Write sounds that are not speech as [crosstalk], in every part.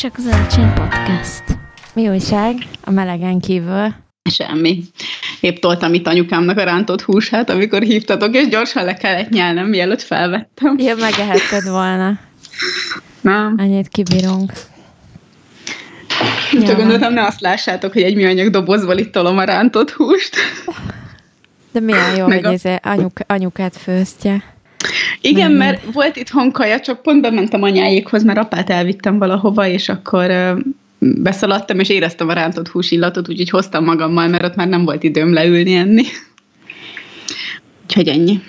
csak az Elcsén Podcast. Mi újság a melegen kívül? Semmi. Épp toltam itt anyukámnak a rántott húsát, amikor hívtatok, és gyorsan le kellett nyelnem, mielőtt felvettem. Ja, megehetted volna. Nem. Annyit kibírunk. Csak gondoltam, ne azt lássátok, hogy egy műanyag dobozból itt tolom a rántott húst. De milyen jó, Meg hogy a- ez anyuk, anyukát főztje. Igen, Nem, mert volt itthon kaja, csak pont bementem anyáékhoz, mert apát elvittem valahova, és akkor beszaladtam, és éreztem a rántott hús illatot, úgyhogy hoztam magammal, mert ott már nem volt időm leülni enni. Úgyhogy ennyi.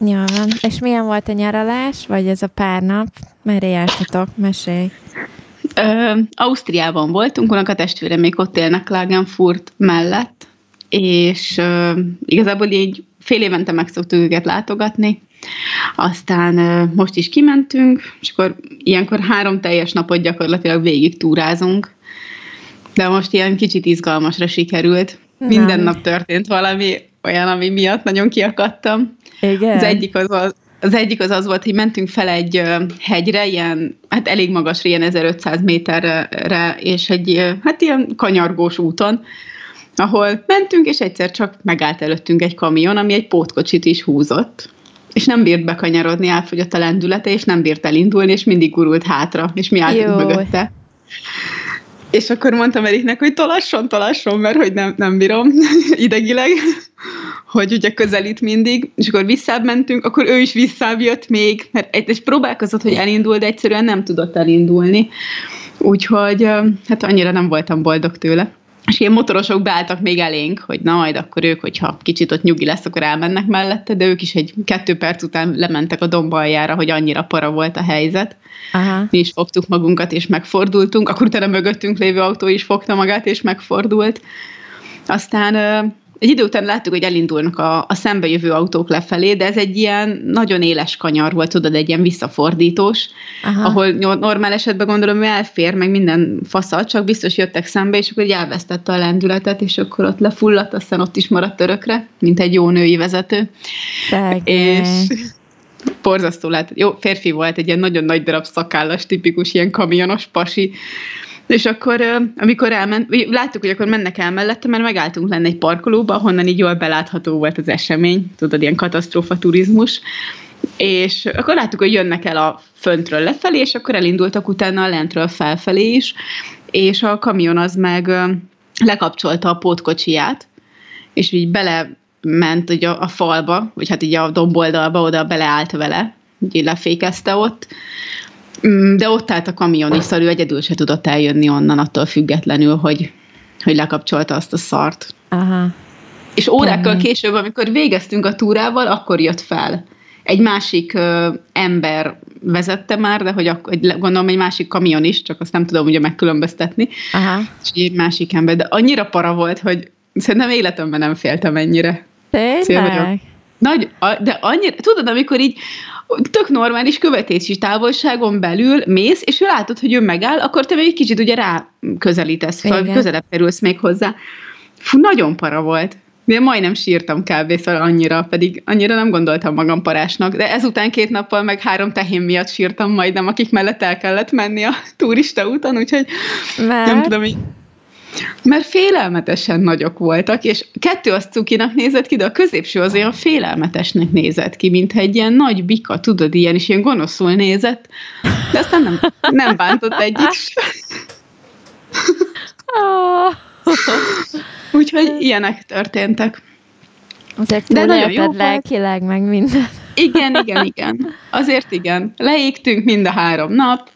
Jól van. És milyen volt a nyaralás, vagy ez a pár nap? Merre jártatok? Mesélj. Ö, Ausztriában voltunk, unok a testvére még ott élnek Klagenfurt mellett, és ö, igazából így fél évente meg szoktuk őket látogatni, aztán most is kimentünk, és akkor ilyenkor három teljes napot gyakorlatilag végig túrázunk, de most ilyen kicsit izgalmasra sikerült. Minden Na. nap történt valami olyan, ami miatt nagyon kiakadtam. Igen? Az egyik az, az, az egyik az az volt, hogy mentünk fel egy hegyre, ilyen, hát elég magasra, ilyen 1500 méterre, és egy hát ilyen kanyargós úton, ahol mentünk, és egyszer csak megállt előttünk egy kamion, ami egy pótkocsit is húzott. És nem bírt bekanyarodni, elfogyott a lendülete, és nem bírt elindulni, és mindig gurult hátra, és mi álltunk Jó. mögötte. És akkor mondtam Eriknek, hogy tolasson, tolasson, mert hogy nem, nem bírom [laughs] idegileg, hogy ugye közelít mindig, és akkor visszább mentünk, akkor ő is visszább jött még, mert egy, és próbálkozott, hogy elindul, de egyszerűen nem tudott elindulni. Úgyhogy hát annyira nem voltam boldog tőle. És ilyen motorosok beálltak még elénk, hogy na majd akkor ők, hogyha kicsit ott nyugi lesz, akkor elmennek mellette, de ők is egy kettő perc után lementek a domba aljára, hogy annyira para volt a helyzet Aha. mi is fogtuk magunkat, és megfordultunk, akkor utána mögöttünk lévő autó is fogta magát, és megfordult. Aztán egy idő után láttuk, hogy elindulnak a, a szembejövő autók lefelé, de ez egy ilyen nagyon éles kanyar volt, tudod, egy ilyen visszafordítós, Aha. ahol normál esetben gondolom, hogy elfér, meg minden faszal, csak biztos jöttek szembe, és akkor így elvesztette a lendületet, és akkor ott lefulladt, aztán ott is maradt örökre, mint egy jó női vezető. Szegény. És borzasztó lett. Jó, férfi volt, egy ilyen nagyon nagy darab szakállas, tipikus ilyen kamionos pasi. És akkor, amikor elment, láttuk, hogy akkor mennek el mellette, mert megálltunk lenne egy parkolóba, ahonnan így jól belátható volt az esemény, tudod, ilyen katasztrófa turizmus. És akkor láttuk, hogy jönnek el a föntről lefelé, és akkor elindultak utána a lentről felfelé is, és a kamion az meg lekapcsolta a pótkocsiját, és így bele ment ugye a, falba, vagy hát így a domboldalba, oda beleállt vele, így lefékezte ott, de ott állt a kamion is, szóval ő egyedül se tudott eljönni onnan, attól függetlenül, hogy, hogy lekapcsolta azt a szart. Aha. És órákkal Kemény. később, amikor végeztünk a túrával, akkor jött fel. Egy másik ö, ember vezette már, de hogy egy- gondolom egy másik kamion is, csak azt nem tudom ugye megkülönböztetni. Aha. És egy másik ember, de annyira para volt, hogy szerintem életemben nem féltem ennyire. Tényleg? Nagy, de annyira, tudod, amikor így tök normális követési távolságon belül mész, és ő látod, hogy ő megáll, akkor te még egy kicsit ugye rá közelítesz fel, Igen. közelebb kerülsz még hozzá. Fú, nagyon para volt. De majdnem sírtam kb. szóval annyira, pedig annyira nem gondoltam magam parásnak, de ezután két nappal meg három tehén miatt sírtam majdnem, akik mellett el kellett menni a turista úton, úgyhogy Mert? nem tudom, így mert félelmetesen nagyok voltak, és kettő az cukinak nézett ki, de a középső az olyan félelmetesnek nézett ki, mint egy ilyen nagy bika, tudod, ilyen is ilyen gonoszul nézett, de aztán nem, nem bántott egyik. [laughs] Úgyhogy ilyenek történtek. Azért De nagyon jó lelkileg, meg minden. Igen, igen, igen. Azért igen. Leégtünk mind a három nap,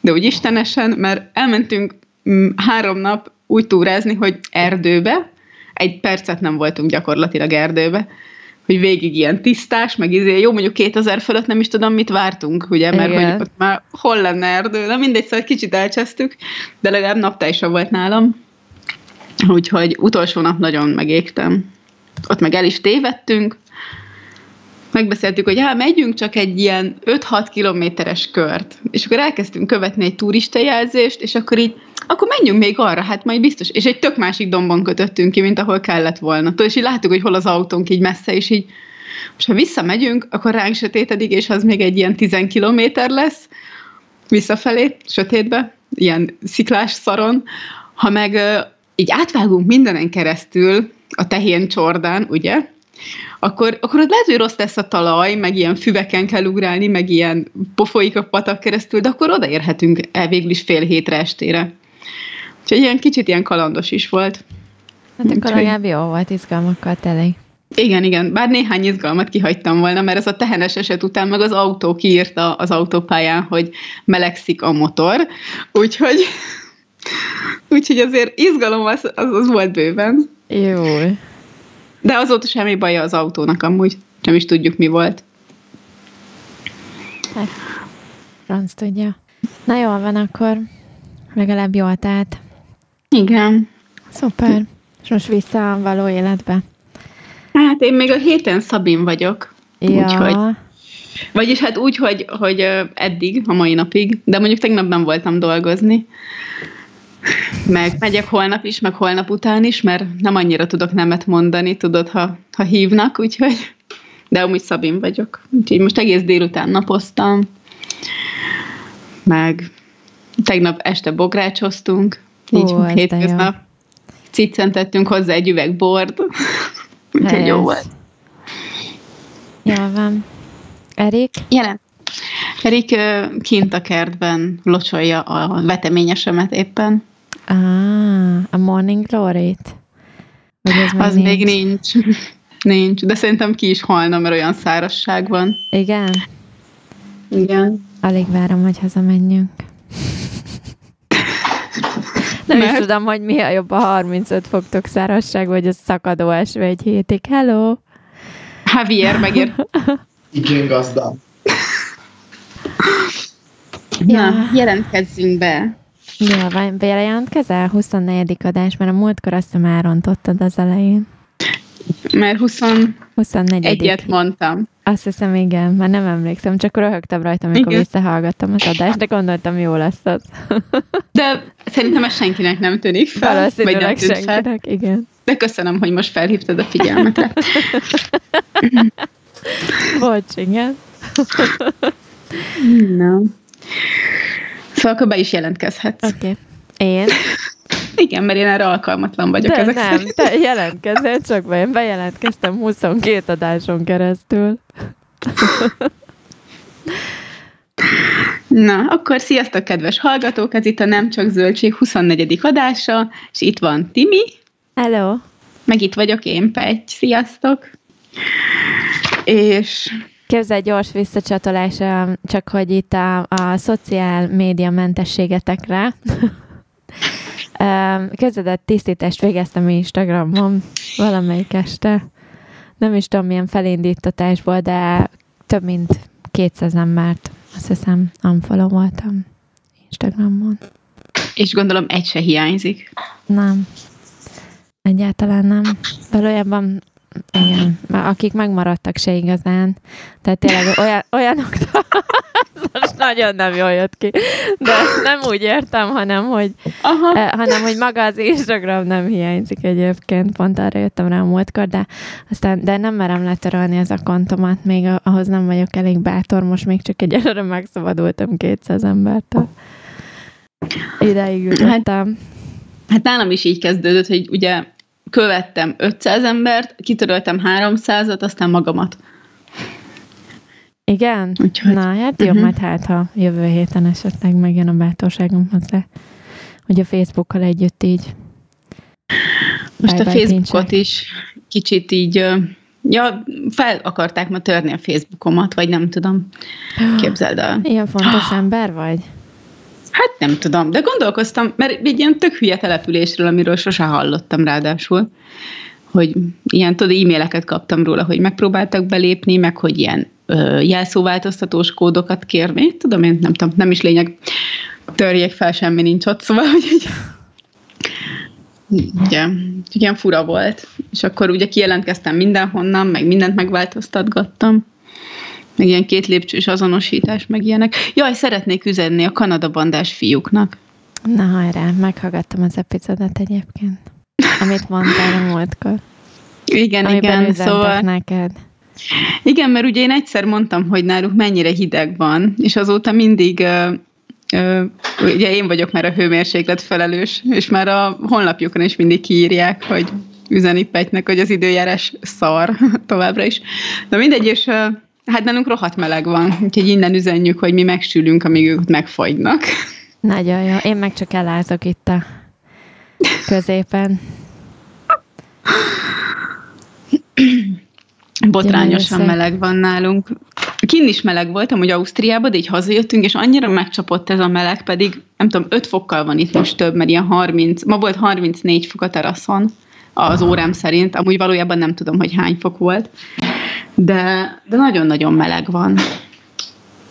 de úgy istenesen, mert elmentünk mm, három nap úgy túrázni, hogy erdőbe, egy percet nem voltunk gyakorlatilag erdőbe, hogy végig ilyen tisztás, meg izé, jó, mondjuk 2000 fölött nem is tudom, mit vártunk, ugye, mert Igen. hogy ott már hol lenne erdő, de mindegy, szóval kicsit elcsesztük, de legalább naptájsa volt nálam, úgyhogy utolsó nap nagyon megégtem. Ott meg el is tévedtünk, megbeszéltük, hogy hát megyünk csak egy ilyen 5-6 kilométeres kört, és akkor elkezdtünk követni egy turistajelzést, és akkor így, akkor menjünk még arra, hát majd biztos, és egy tök másik dombon kötöttünk ki, mint ahol kellett volna. És így láttuk, hogy hol az autónk így messze, és így, most ha visszamegyünk, akkor ránk sötétedik, és az még egy ilyen 10 kilométer lesz, visszafelé, sötétbe, ilyen sziklás szaron, ha meg így átvágunk mindenen keresztül a tehén csordán, ugye, akkor, akkor ott lehet, hogy rossz lesz a talaj, meg ilyen füveken kell ugrálni, meg ilyen pofoik a patak keresztül, de akkor odaérhetünk el végül is fél hétre estére. Úgyhogy ilyen kicsit ilyen kalandos is volt. Hát akkor Úgyhogy- legalább jó volt izgalmakkal teli. Igen, igen, bár néhány izgalmat kihagytam volna, mert ez a tehenes eset után meg az autó kiírta az autópályán, hogy melegszik a motor, úgyhogy, úgyhogy azért izgalom az, az, az volt bőven. Jó. De azóta semmi baja az autónak amúgy, nem is tudjuk mi volt. Franc tudja. Na jól van, akkor legalább jól telt. Igen. Szuper. És most vissza a való életbe. Hát én még a héten Szabin vagyok. Ja. Úgyhogy, vagyis hát úgy, hogy, hogy eddig, a mai napig, de mondjuk tegnap nem voltam dolgozni. Meg megyek holnap is, meg holnap után is, mert nem annyira tudok nemet mondani, tudod, ha, ha hívnak, úgyhogy, de amúgy Szabin vagyok. Úgyhogy most egész délután napoztam, meg tegnap este bográcsoztunk, így Ó, hétköznap. Ciccentettünk hozzá egy üveg bort, [laughs] úgyhogy jó volt. Jól van. Erik? Jelen. Erik kint a kertben locsolja a veteményesemet éppen. Ah, a Morning Glory-t? Vagy ez még Az még nincs. [laughs] Nincs, de szerintem ki is halna, mert olyan szárasság van. Igen? Igen. Alig várom, hogy hazamenjünk. Nem is Mert? tudom, hogy mi a jobb a 35 foktok szárasság, vagy a szakadó eső egy hétig. Hello! Javier megér. [laughs] Igen, gazdám. Ja. Na, jelentkezzünk be. Jól van, bejelentkezel? 24. adás, mert a múltkor azt hiszem elrontottad az elején. Mert 21-et 24. mondtam. Azt hiszem, igen, már nem emlékszem, csak röhögtem rajta, amikor Igen. visszahallgattam az adást, de gondoltam, jó lesz az. De szerintem ez senkinek nem tűnik fel. vagy Valószínűleg nem tűnt fel. senkinek, igen. De köszönöm, hogy most felhívtad a figyelmetre. Bocs, igen. Na. Szóval akkor be is jelentkezhetsz. Oké. Okay. Én? [laughs] Igen, mert én erre alkalmatlan vagyok. De ezek nem, szerint. te jelentkezel, csak be, én bejelentkeztem 22 adáson keresztül. Na, akkor sziasztok, kedves hallgatók! Ez itt a Nem Csak Zöldség 24. adása, és itt van Timi, Hello! meg itt vagyok én, Petty. Sziasztok! És Képzelj gyors visszacsatolás, csak hogy itt a, a szociál média mentességetekre. [laughs] Közvetett tisztítást végeztem Instagramon valamelyik este. Nem is tudom, milyen felindítatásból, de több mint 200 embert, azt hiszem, unfollow voltam Instagramon. és gondolom egy se hiányzik. Nem. Egyáltalán nem. Valójában igen, akik megmaradtak se igazán. Tehát tényleg olyan, olyanok, ez [laughs] most nagyon nem jól jött ki, de nem úgy értem, hanem hogy, Aha. eh, hanem, hogy maga az Instagram nem hiányzik egyébként, pont arra jöttem rá a múltkor, de, aztán, de nem merem letörölni az a kontomat, még ahhoz nem vagyok elég bátor, most még csak egyelőre megszabadultam 200 embertől. Ideig jutottam. Hát nálam is így kezdődött, hogy ugye követtem 500 embert, kitöröltem 300-at, aztán magamat. Igen? Úgyhogy- Na, hát jó, Mhm. majd hát, ha jövő héten esetleg megjön a bátorságom hozzá, hogy a Facebookkal együtt így. Most a Facebookot tincsek. is kicsit így, ja, fel akarták ma törni a Facebookomat, vagy nem tudom. Képzeld el. Ilyen fontos ember vagy? Hát nem tudom, de gondolkoztam, mert egy ilyen tök hülye településről, amiről sose hallottam ráadásul, hogy ilyen, tudod, e-maileket kaptam róla, hogy megpróbáltak belépni, meg hogy ilyen ö, jelszóváltoztatós kódokat kérni, tudom én, nem tudom, nem is lényeg, törjék fel, semmi nincs ott, szóval, hogy így, ugye, ilyen fura volt. És akkor ugye kijelentkeztem mindenhonnan, meg mindent megváltoztatgattam. Meg ilyen két lépcsős azonosítás, meg ilyenek. Jaj, szeretnék üzenni a Kanada bandás fiúknak. Na hajrá, meghallgattam az epizódot egyébként. Amit mondtál a múltkor. Igen, Amiben igen, szóval... neked. Igen, mert ugye én egyszer mondtam, hogy náluk mennyire hideg van, és azóta mindig ö, ugye én vagyok már a hőmérséklet felelős, és már a honlapjukon is mindig kiírják, hogy üzeni Petynek, hogy az időjárás szar [laughs] továbbra is. De mindegy, és hát nálunk rohadt meleg van, úgyhogy innen üzenjük, hogy mi megsülünk, amíg ők megfagynak. Nagyon jó. Én meg csak elázok itt a középen. Botrányosan meleg van nálunk. Kinn is meleg voltam, hogy Ausztriában, de így hazajöttünk, és annyira megcsapott ez a meleg, pedig nem tudom, 5 fokkal van itt most több, mert ilyen 30, ma volt 34 fok a teraszon az órám szerint, amúgy valójában nem tudom, hogy hány fok volt, de, de nagyon-nagyon meleg van.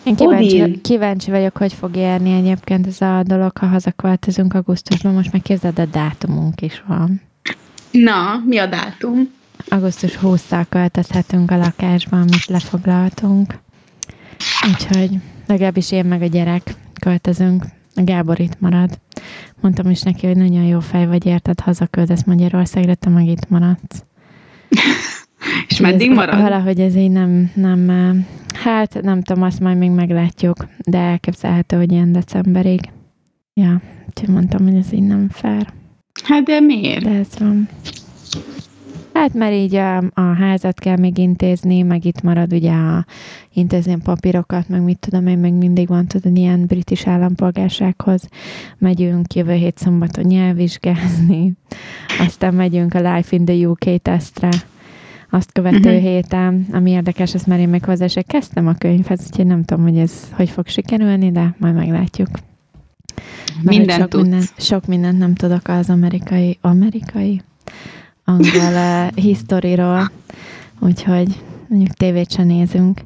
Én kíváncsi, kíváncsi vagyok, hogy fog érni egyébként ez a dolog, ha hazaköltözünk augusztusban, most meg képzeld, a dátumunk is van. Na, mi a dátum? Augusztus 20-szal költözhetünk a lakásba, amit lefoglaltunk. Úgyhogy legalábbis én meg a gyerek költözünk. A Gábor itt marad. Mondtam is neki, hogy nagyon jó fej vagy, érted, hazaküldesz Magyarországra, te meg itt maradsz. [laughs] És meddig marad? Valahogy ez így nem, nem, hát nem tudom, azt majd még meglátjuk, de elképzelhető, hogy ilyen decemberig. Ja, úgyhogy mondtam, hogy ez így nem fair. Hát de miért? De ez van. Hát mert így a, a házat kell még intézni, meg itt marad ugye a, intézni a papírokat, meg mit tudom én, meg mindig van tudod ilyen britis állampolgársághoz. Megyünk jövő hét szombaton nyelvvizsgázni, [laughs] aztán megyünk a Life in the UK tesztre, azt követő uh-huh. héten, ami érdekes, ezt már én még hozzá se kezdtem a könyvhez, úgyhogy nem tudom, hogy ez hogy fog sikerülni, de majd meglátjuk. Minden sok, minden, sok mindent nem tudok az amerikai, amerikai angol uh, historiról, úgyhogy mondjuk tévét sem nézünk.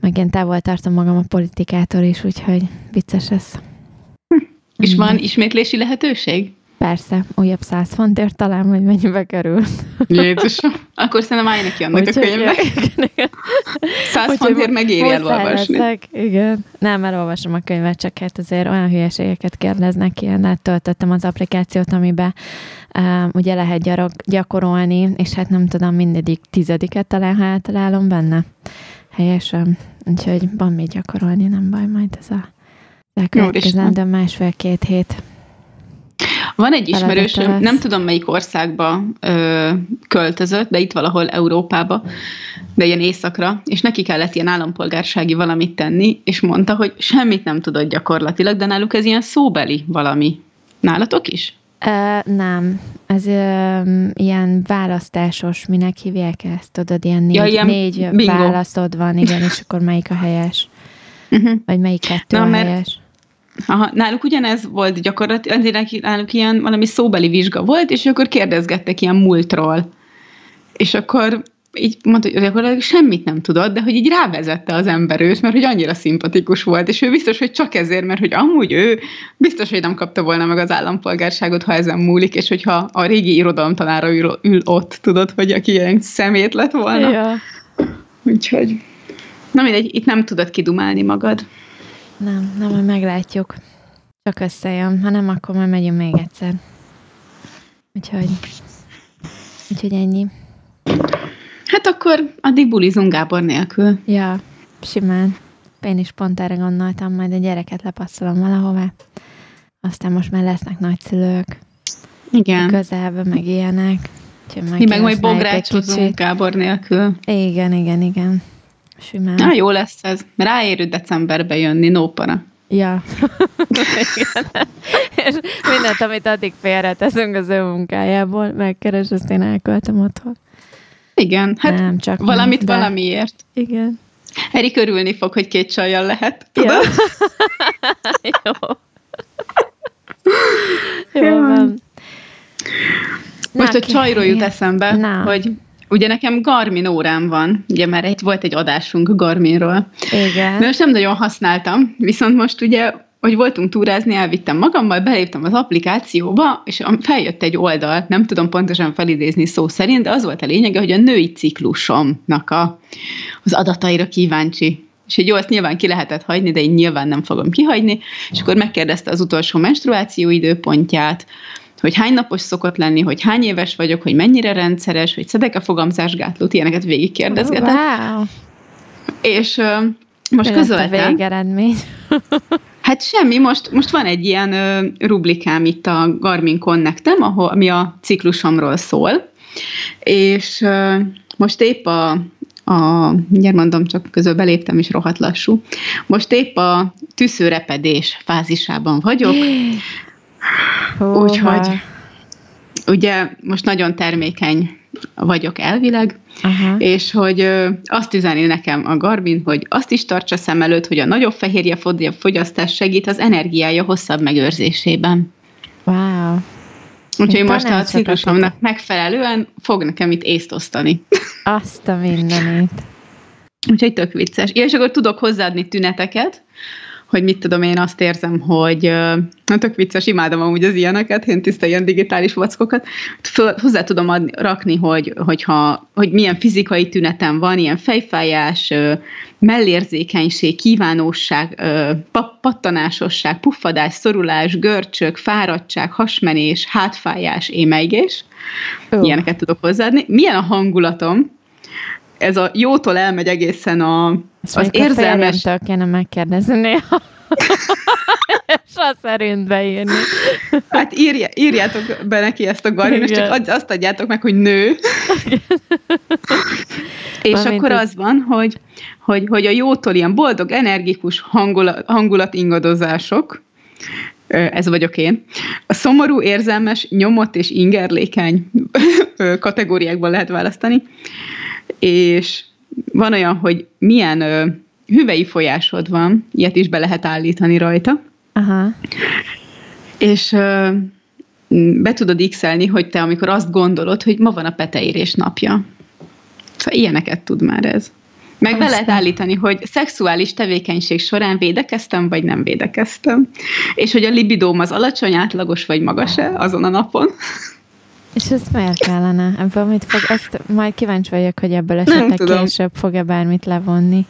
Meg én távol tartom magam a politikától is, úgyhogy vicces ez. És van ismétlési lehetőség? Persze, újabb száz fontért talán, hogy mennyibe kerül. Jézusom, [laughs] akkor szerintem állj neki annak Úgy, a könyvnek. [laughs] Száz fontért megéri elolvasni. Leszek, igen. Nem, elolvasom a könyvet, csak hát azért olyan hülyeségeket kérdeznek ilyen, töltöttem az applikációt, amiben um, ugye lehet gyarok, gyakorolni, és hát nem tudom, mindegyik tizediket talán, ha eltalálom benne. Helyesen. Úgyhogy van még gyakorolni, nem baj, majd ez a elkövetkezendő másfél-két hét. Van egy ismerősöm, nem tudom melyik országba ö, költözött, de itt valahol Európába, de ilyen északra, és neki kellett ilyen állampolgársági valamit tenni, és mondta, hogy semmit nem tudott gyakorlatilag, de náluk ez ilyen szóbeli valami. Nálatok is? Uh, nem. Ez uh, ilyen választásos, minek hívják ezt, tudod, ilyen négy, ja, ilyen négy válaszod van, igen, és akkor melyik a helyes? Uh-huh. Vagy melyik kettő Na, a mert helyes? Aha, náluk ugyanez volt gyakorlatilag, náluk ilyen valami szóbeli vizsga volt, és akkor kérdezgettek ilyen múltról. És akkor így mondta, hogy gyakorlatilag semmit nem tudott, de hogy így rávezette az ember őt, mert hogy annyira szimpatikus volt, és ő biztos, hogy csak ezért, mert hogy amúgy ő biztos, hogy nem kapta volna meg az állampolgárságot, ha ezen múlik, és hogyha a régi irodalomtanára ül, ül ott, tudod, hogy aki ilyen szemét lett volna. Ja. Úgyhogy, na mindegy, itt nem tudod kidumálni magad. Nem, nem, hogy meglátjuk. Csak összejön. Ha nem, akkor majd megyünk még egyszer. Úgyhogy, úgyhogy ennyi. Hát akkor addig bulizunk Gábor nélkül. Ja, simán. Én is pont erre gondoltam, majd a gyereket lepasszolom valahová. Aztán most már lesznek nagyszülők. Igen. Közelben, meg ilyenek. Mi meg majd bográcsozunk Gábor nélkül. Igen, igen, igen. Simán. Na, jó lesz ez. Ráérő decemberbe jönni, no para. Ja. [laughs] És mindent, amit addig félreteszünk az ő munkájából, megkeres, azt én elköltem otthon. Igen, hát nem, csak valamit nem, de... valamiért. Igen. Erik örülni fog, hogy két csajjal lehet, tudod? Ja. [laughs] Jó. Jó van. Most Na, a csajról jut eszembe, Na. hogy Ugye nekem Garmin órám van, ugye mert egy, volt egy adásunk Garminról. Igen. De most nem nagyon használtam, viszont most ugye, hogy voltunk túrázni, elvittem magammal, beléptem az applikációba, és feljött egy oldal, nem tudom pontosan felidézni szó szerint, de az volt a lényege, hogy a női ciklusomnak a, az adataira kíváncsi. És jó, azt nyilván ki lehetett hagyni, de én nyilván nem fogom kihagyni, és akkor megkérdezte az utolsó menstruáció időpontját, hogy hány napos szokott lenni, hogy hány éves vagyok, hogy mennyire rendszeres, hogy szedek-e fogamzásgátlót, ilyeneket végig kérdezgetett. Oh, wow. És uh, most közöltem. A végeredmény. [laughs] Hát semmi, most, most van egy ilyen ö, rublikám itt a Garmin Connectem, ahol, ami a ciklusomról szól, és ö, most épp a, a, mindjárt mondom, csak közül beléptem, és rohadt lassú. Most épp a tűzőrepedés fázisában vagyok, [gasps] úgyhogy ugye most nagyon termékeny vagyok elvileg, Aha. és hogy azt üzeni nekem a Garmin, hogy azt is tartsa szem előtt, hogy a nagyobb fehérje fogyasztás segít az energiája hosszabb megőrzésében. Wow. Úgyhogy Én most a ciklusomnak megfelelően fog nekem itt észt osztani. [laughs] Azt a mindenit. Úgyhogy tök vicces. és akkor tudok hozzáadni tüneteket, hogy mit tudom, én azt érzem, hogy na tök vicces, imádom amúgy az ilyeneket, én tiszta ilyen digitális vackokat, Föl, hozzá tudom adni, rakni, hogy, hogyha, hogy milyen fizikai tünetem van, ilyen fejfájás, mellérzékenység, kívánóság, pattanásosság, puffadás, szorulás, görcsök, fáradtság, hasmenés, hátfájás, émeigés. Oh. Ilyeneket tudok hozzáadni. Milyen a hangulatom? Ez a jótól elmegy egészen a ezt az érzelmes... A kéne megkérdezni néha. [laughs] Azt szerint beírni. Hát írja, írjátok be neki ezt a garin, és csak azt adjátok meg, hogy nő. és Valamint akkor az van, hogy, hogy, hogy a jótól ilyen boldog, energikus hangulat, hangulat ingadozások, ez vagyok én. A szomorú, érzelmes, nyomott és ingerlékeny kategóriákban lehet választani, és van olyan, hogy milyen ö, hüvei folyásod van, ilyet is be lehet állítani rajta. Aha. És ö, be tudod x hogy te amikor azt gondolod, hogy ma van a peteérés napja. Szóval ilyeneket tud már ez. Meg Aztán. be lehet állítani, hogy szexuális tevékenység során védekeztem, vagy nem védekeztem. És hogy a libidóm az alacsony, átlagos, vagy magas-e azon a napon. És ezt miért kellene? Ebből mit fog? Ezt majd kíváncsi vagyok, hogy ebből esetleg később fog-e bármit levonni.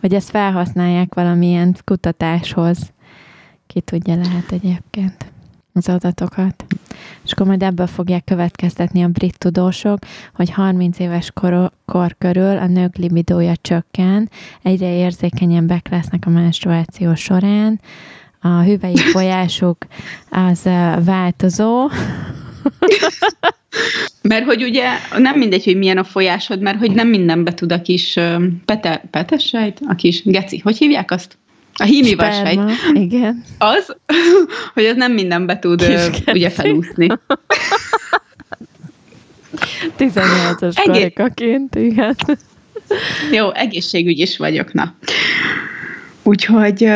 Vagy ezt felhasználják valamilyen kutatáshoz. Ki tudja, lehet egyébként az adatokat. És akkor majd ebből fogják következtetni a brit tudósok, hogy 30 éves kor, kor körül a nők libidója csökken, egyre érzékenyebbek lesznek a menstruáció során, a hüvei [laughs] folyásuk az változó, mert hogy ugye nem mindegy, hogy milyen a folyásod, mert hogy nem mindenbe tud a kis pete, petesejt, a kis geci, hogy hívják azt? A hími vasejt. Igen. Az, [laughs] hogy az nem mindenbe tud ugye felúszni. 18-as Egész... karikaként, igen. Jó, egészségügy is vagyok, na. Úgyhogy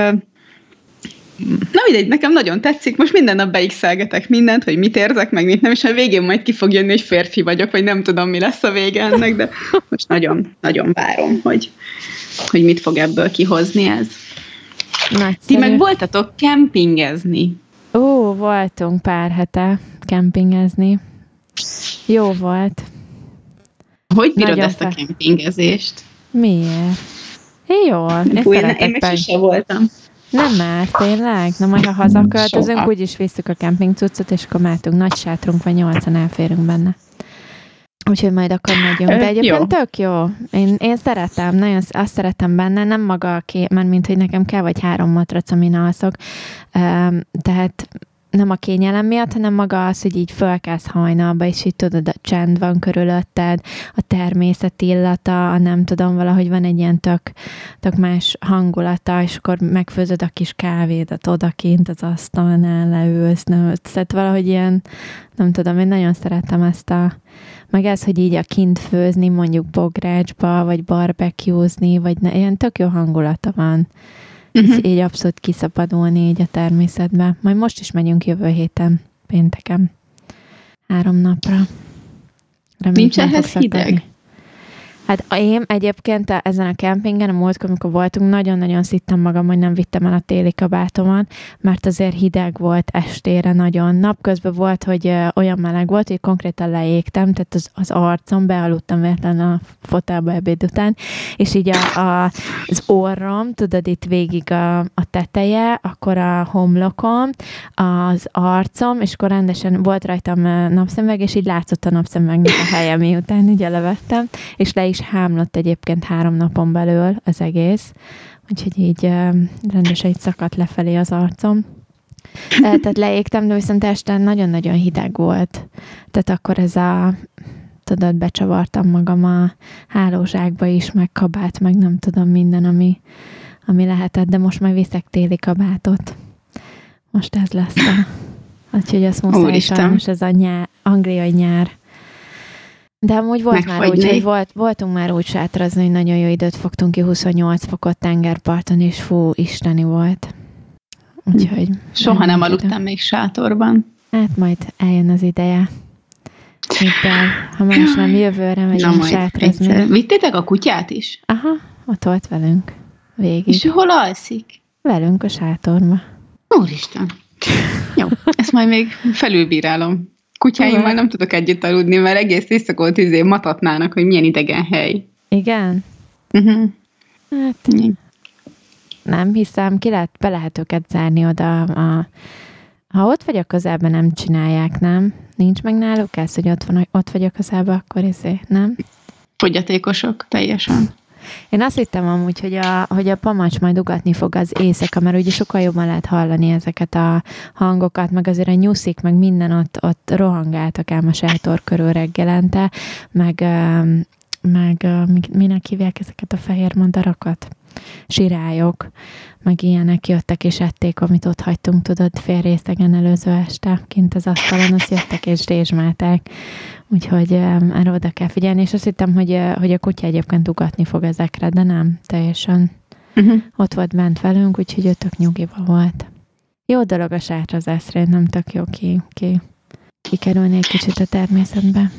Na mindegy, nekem nagyon tetszik, most minden nap beixelgetek mindent, hogy mit érzek, meg mit nem, és a végén majd ki fog jönni, hogy férfi vagyok, vagy nem tudom, mi lesz a vége ennek, de most nagyon, nagyon várom, hogy, hogy mit fog ebből kihozni ez. Nagyszerű. Ti meg voltatok kempingezni. Ó, voltunk pár hete kempingezni. Jó volt. Hogy bírod Nagyon ezt a kempingezést? Miért? Én jól. Én, én meg voltam. Nem már, tényleg? Na majd ha hazaköltözünk, úgyis visszük a kemping cuccot, és akkor mehetünk. Nagy sátrunk van, nyolcan elférünk benne. Úgyhogy majd akkor megyünk. De egyébként jó. tök jó. Én, én szeretem, nagyon azt szeretem benne, nem maga a ké, mert mint hogy nekem kell vagy három matrac, amin alszok. Um, tehát nem a kényelem miatt, hanem maga az, hogy így fölkelsz hajnalba, és így tudod, a csend van körülötted, a természet illata, a nem tudom, valahogy van egy ilyen tök, tök más hangulata, és akkor megfőzöd a kis kávédat odakint az asztalnál, leülsz, nem, tehát valahogy ilyen, nem tudom, én nagyon szeretem ezt a, meg ez, hogy így a kint főzni, mondjuk bográcsba, vagy barbecuezni, vagy ne, ilyen tök jó hangulata van uh-huh. így abszolút kiszabadulni így a természetbe. Majd most is megyünk jövő héten, pénteken. Három napra. Remény, Nincs ehhez hideg? Hát én egyébként ezen a kempingen, a múltkor, amikor voltunk, nagyon-nagyon szittem magam, hogy nem vittem el a téli kabátomat, mert azért hideg volt estére nagyon. Napközben volt, hogy olyan meleg volt, hogy konkrétan leégtem, tehát az, az arcom, bealudtam véletlenül a fotelba ebéd után, és így a, a, az orrom, tudod, itt végig a, a teteje, akkor a homlokom, az arcom, és akkor rendesen volt rajtam napszemveg, és így látszott a napszemvegnek a helye, miután ugye levettem, és le is hámlott egyébként három napon belül az egész, úgyhogy így rendesen így szakadt lefelé az arcom. Tehát leégtem, de viszont este nagyon-nagyon hideg volt. Tehát akkor ez a tudod, becsavartam magam a hálózsákba is, meg kabát, meg nem tudom minden, ami, ami lehetett, de most majd viszek téli kabátot. Most ez lesz a... Úgyhogy azt muszáj sajnos ez a nyár, angliai nyár. De amúgy volt már úgy, hogy volt, voltunk már úgy sátrazni, hogy nagyon jó időt fogtunk ki, 28 fokot tengerparton, és fú, isteni volt. Úgyhogy... Soha nem aludtam még sátorban. Hát majd eljön az ideje. Hiddel, ha más nem jövőre megyünk sátrazni. Egyszer. Vittétek a kutyát is? Aha, ott volt velünk. Végig. És hol alszik? Velünk a sátorba. Úristen. Jó, ezt majd még felülbírálom. Kutyáimmal nem tudok együtt aludni, mert egész éjszakot izé matatnának, hogy milyen idegen hely. Igen? Uh-huh. Hát, nem hiszem, ki lehet, be lehet őket zárni oda. A, ha ott vagy a közelben, nem csinálják, nem? Nincs meg náluk ez, hogy ott, van, ott vagy a közelben, akkor izé, nem? Fogyatékosok, teljesen. Én azt hittem amúgy, hogy a, hogy a pamacs majd ugatni fog az éjszaka, mert ugye sokkal jobban lehet hallani ezeket a hangokat, meg azért a nyuszik, meg minden ott, ott rohangáltak ám a sátor körül reggelente, meg, meg minek hívják ezeket a fehér madarakat? Sirályok, meg ilyenek jöttek és ették, amit ott hagytunk, tudod, fél részegen előző este, kint az asztalon, azt jöttek és dézsmálták. Úgyhogy um, erre oda kell figyelni, és azt hittem, hogy, hogy a kutya egyébként ugatni fog ezekre, de nem, teljesen uh-huh. ott volt bent velünk, úgyhogy ő tök nyugiba volt. Jó dolog a sátrazás, nem tök jó ki, ki, kikerülni egy kicsit a természetbe.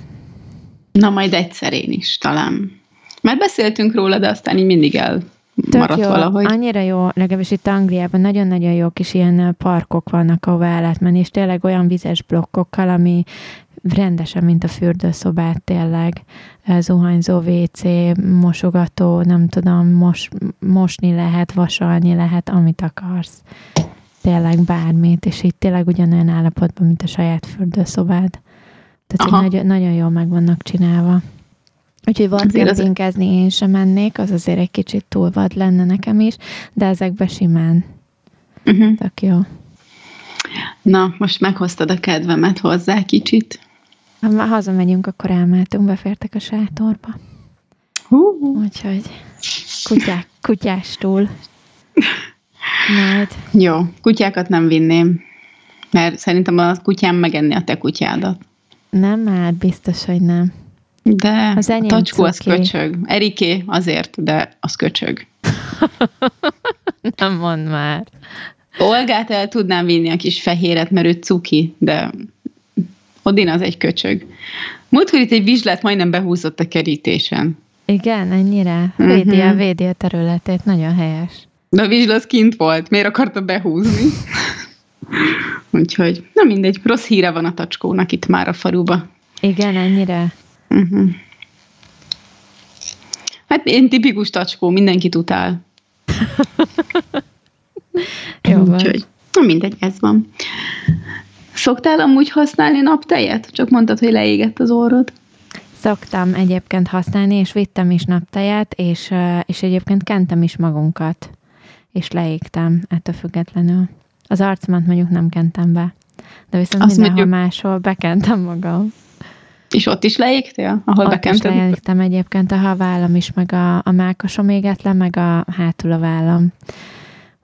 Na, majd egyszer én is, talán. Már beszéltünk róla, de aztán így mindig el Tök maradt jó, valahogy. Annyira jó, legalábbis itt Angliában nagyon-nagyon jó kis ilyen parkok vannak, ahova el lehet menni, és tényleg olyan vizes blokkokkal, ami rendesen, mint a fürdőszobát tényleg, zuhanyzó WC, mosogató, nem tudom, mos, mosni lehet, vasalni lehet, amit akarsz. Tényleg bármit, és itt tényleg ugyanolyan állapotban, mint a saját fürdőszobád. Tehát nagyon, nagyon jól meg vannak csinálva. Úgyhogy vad kempingezni én sem mennék, az azért egy kicsit túl vad lenne nekem is, de ezekbe simán. Uh-huh. Tök jó. Na, most meghoztad a kedvemet hozzá kicsit. Ha már hazamegyünk, akkor elmehetünk, befértek a sátorba. Uh. Úgyhogy kutyák, kutyástól. Majd. Jó, kutyákat nem vinném, mert szerintem a kutyám megenni a te kutyádat. Nem, már biztos, hogy nem. De az a tacskó az köcsög. Eriké azért, de az köcsög. [laughs] Nem mond már. Olgát el tudnám vinni a kis fehéret, mert ő cuki, de Odin az egy köcsög. Múltkor itt egy vizslát majdnem behúzott a kerítésen. Igen, ennyire. Mhm. Védi uh-huh. a, védi a területét, nagyon helyes. De a vizsla az kint volt, miért akarta behúzni? [laughs] Úgyhogy, na mindegy, rossz híre van a tacskónak itt már a faluba. Igen, ennyire. Uh-huh. Hát én tipikus tacskó, mindenkit utál. [laughs] Jó van. Úgyhogy, na mindegy, ez van. Szoktál amúgy használni naptejet? Csak mondtad, hogy leégett az orrod. Szoktam egyébként használni, és vittem is naptejet, és, és egyébként kentem is magunkat, és leégtem ettől függetlenül. Az arcomat mondjuk nem kentem be, de viszont Azt mindenhol mondjuk... máshol bekentem magam. És ott is leégtél, ahol ott bekented? Ott leégtem egyébként, a vállam is, meg a, a mákosom éget le, meg a hátul a vállam.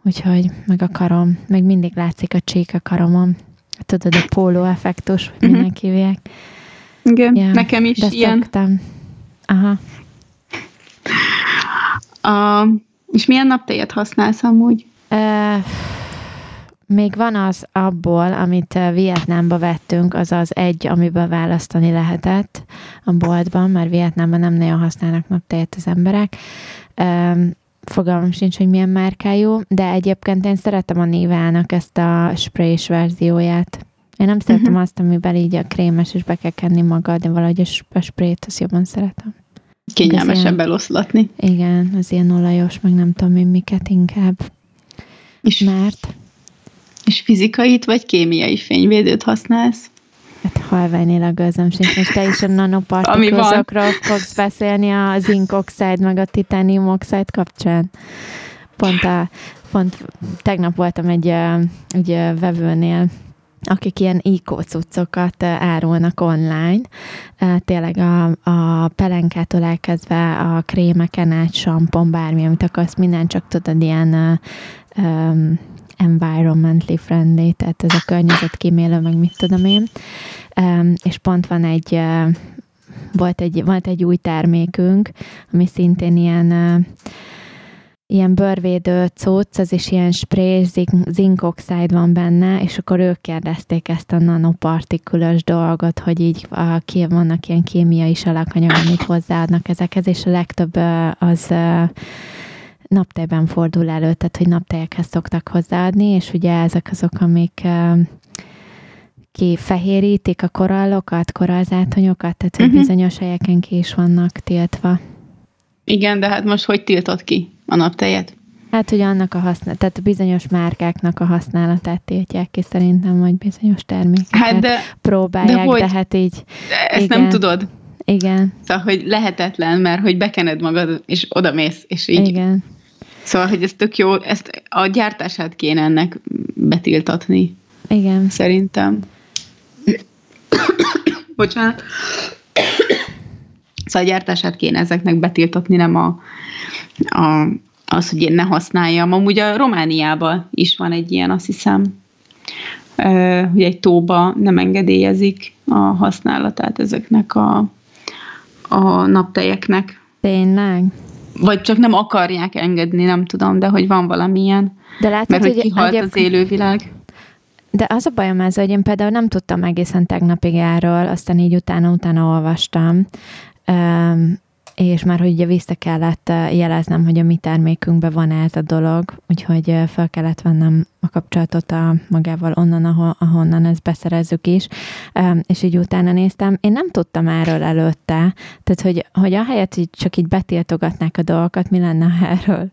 Úgyhogy, meg a karom. Meg mindig látszik a csík a karomon. Tudod, a póló effektus, hogy uh-huh. minek hívják. Igen, ja, nekem is de ilyen. Szoktam. Aha. A, és milyen naptejet használsz amúgy? Uh, még van az abból, amit eh, Vietnámba vettünk, az az egy, amiből választani lehetett a boltban, mert Vietnámban nem nagyon használnak naptejet az emberek. Fogalmam sincs, hogy milyen márkájú, de egyébként én szeretem a Nivának ezt a sprays verzióját. Én nem szeretem uh-huh. azt, amiben így a krémes, és be kell kenni magad, de valahogy a sprayt azt jobban szeretem. Kényelmesebb eloszlatni. Igen, az ilyen olajos, meg nem tudom én miket inkább. És mert és fizikait vagy kémiai fényvédőt használsz? Hát halványnél a gőzöm sincs, most te is a nanopartikulzokról fogsz beszélni a zinc oxide meg a titanium oxide kapcsán. Pont, a, pont tegnap voltam egy, egy vevőnél, akik ilyen IKO cuccokat árulnak online. Tényleg a, a pelenkától elkezdve a krémeken át, sampon, bármi, amit akarsz, minden csak tudod, ilyen um, environmentally friendly, tehát ez a környezetkímélő, meg mit tudom én. És pont van egy, uh, volt egy, volt egy új termékünk, ami szintén ilyen uh, ilyen bőrvédő cucc, az is ilyen spray, zinc oxide van benne, és akkor ők kérdezték ezt a nanopartikulös dolgot, hogy így a, ki, vannak ilyen kémiai alakanyag, amit hozzáadnak ezekhez, és a legtöbb az naptejben fordul elő, tehát hogy naptejekhez szoktak hozzáadni, és ugye ezek azok, amik ki fehérítik a korallokat, korallzátonyokat, tehát hogy uh-huh. bizonyos helyeken ki is vannak tiltva. Igen, de hát most hogy tiltott ki a naptejet? Hát, hogy annak a használat, tehát bizonyos márkáknak a használatát tiltják ki szerintem, vagy bizonyos termékeket hát de, próbálják, de, hogy? de hát így... De ezt igen. nem tudod. Igen. Szóval, hogy lehetetlen, mert hogy bekened magad, és oda mész, és így... Igen. Szóval, hogy ez tök jó, ezt a gyártását kéne ennek betiltatni. Igen. Szerintem. Bocsánat. Szóval a gyártását kéne ezeknek betiltatni, nem a, a, az, hogy én ne használjam. Amúgy a Romániában is van egy ilyen, azt hiszem, hogy egy tóba nem engedélyezik a használatát ezeknek a, a naptejeknek. Tényleg? Vagy csak nem akarják engedni, nem tudom, de hogy van valamilyen. De látod, mert hogy, hogy kihalt egyéb... az élővilág. De az a bajom ez, hogy én például nem tudtam egészen tegnapig erről, aztán így utána-utána olvastam, és már hogy ugye vissza kellett jeleznem, hogy a mi termékünkben van ez a dolog, úgyhogy fel kellett vennem a kapcsolatot a magával onnan, ahol, ahonnan ezt beszerezzük is, és így utána néztem. Én nem tudtam erről előtte, tehát hogy, hogy ahelyett, hogy csak így betiltogatnák a dolgokat, mi lenne erről?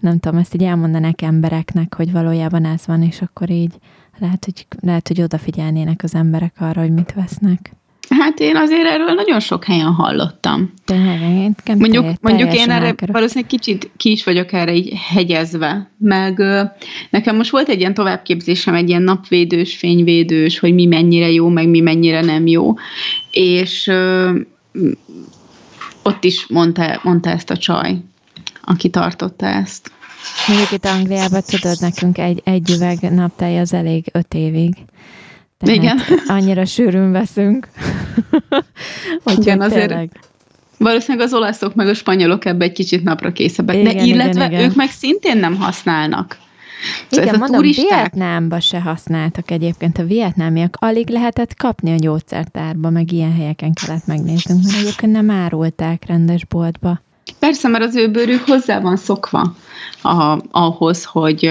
Nem tudom, ezt így elmondanák embereknek, hogy valójában ez van, és akkor így lehet, hogy, lehet, hogy odafigyelnének az emberek arra, hogy mit vesznek. Hát én azért erről nagyon sok helyen hallottam. Tényleg, mondjuk, mondjuk én erre elkerül. valószínűleg kicsit ki is vagyok erre így hegyezve, meg nekem most volt egy ilyen továbbképzésem, egy ilyen napvédős, fényvédős, hogy mi mennyire jó, meg mi mennyire nem jó, és ott is mondta, mondta ezt a csaj, aki tartotta ezt. Mondjuk itt Angliában tudod, nekünk egy, egy üveg naptály az elég öt évig. Tehát Igen. annyira sűrűn veszünk. [laughs] hogy Igen, azért tényleg. valószínűleg az olaszok meg a spanyolok ebbe egy kicsit napra készebbek. Igen, De illetve igen, igen. ők meg szintén nem használnak. Szóval Igen, mondom, turisták... Vietnámba se használtak egyébként. A vietnámiak alig lehetett kapni a gyógyszertárba, meg ilyen helyeken kellett megnéznünk, mert egyébként nem árulták rendes boltba. Persze, mert az ő bőrük hozzá van szokva a, ahhoz, hogy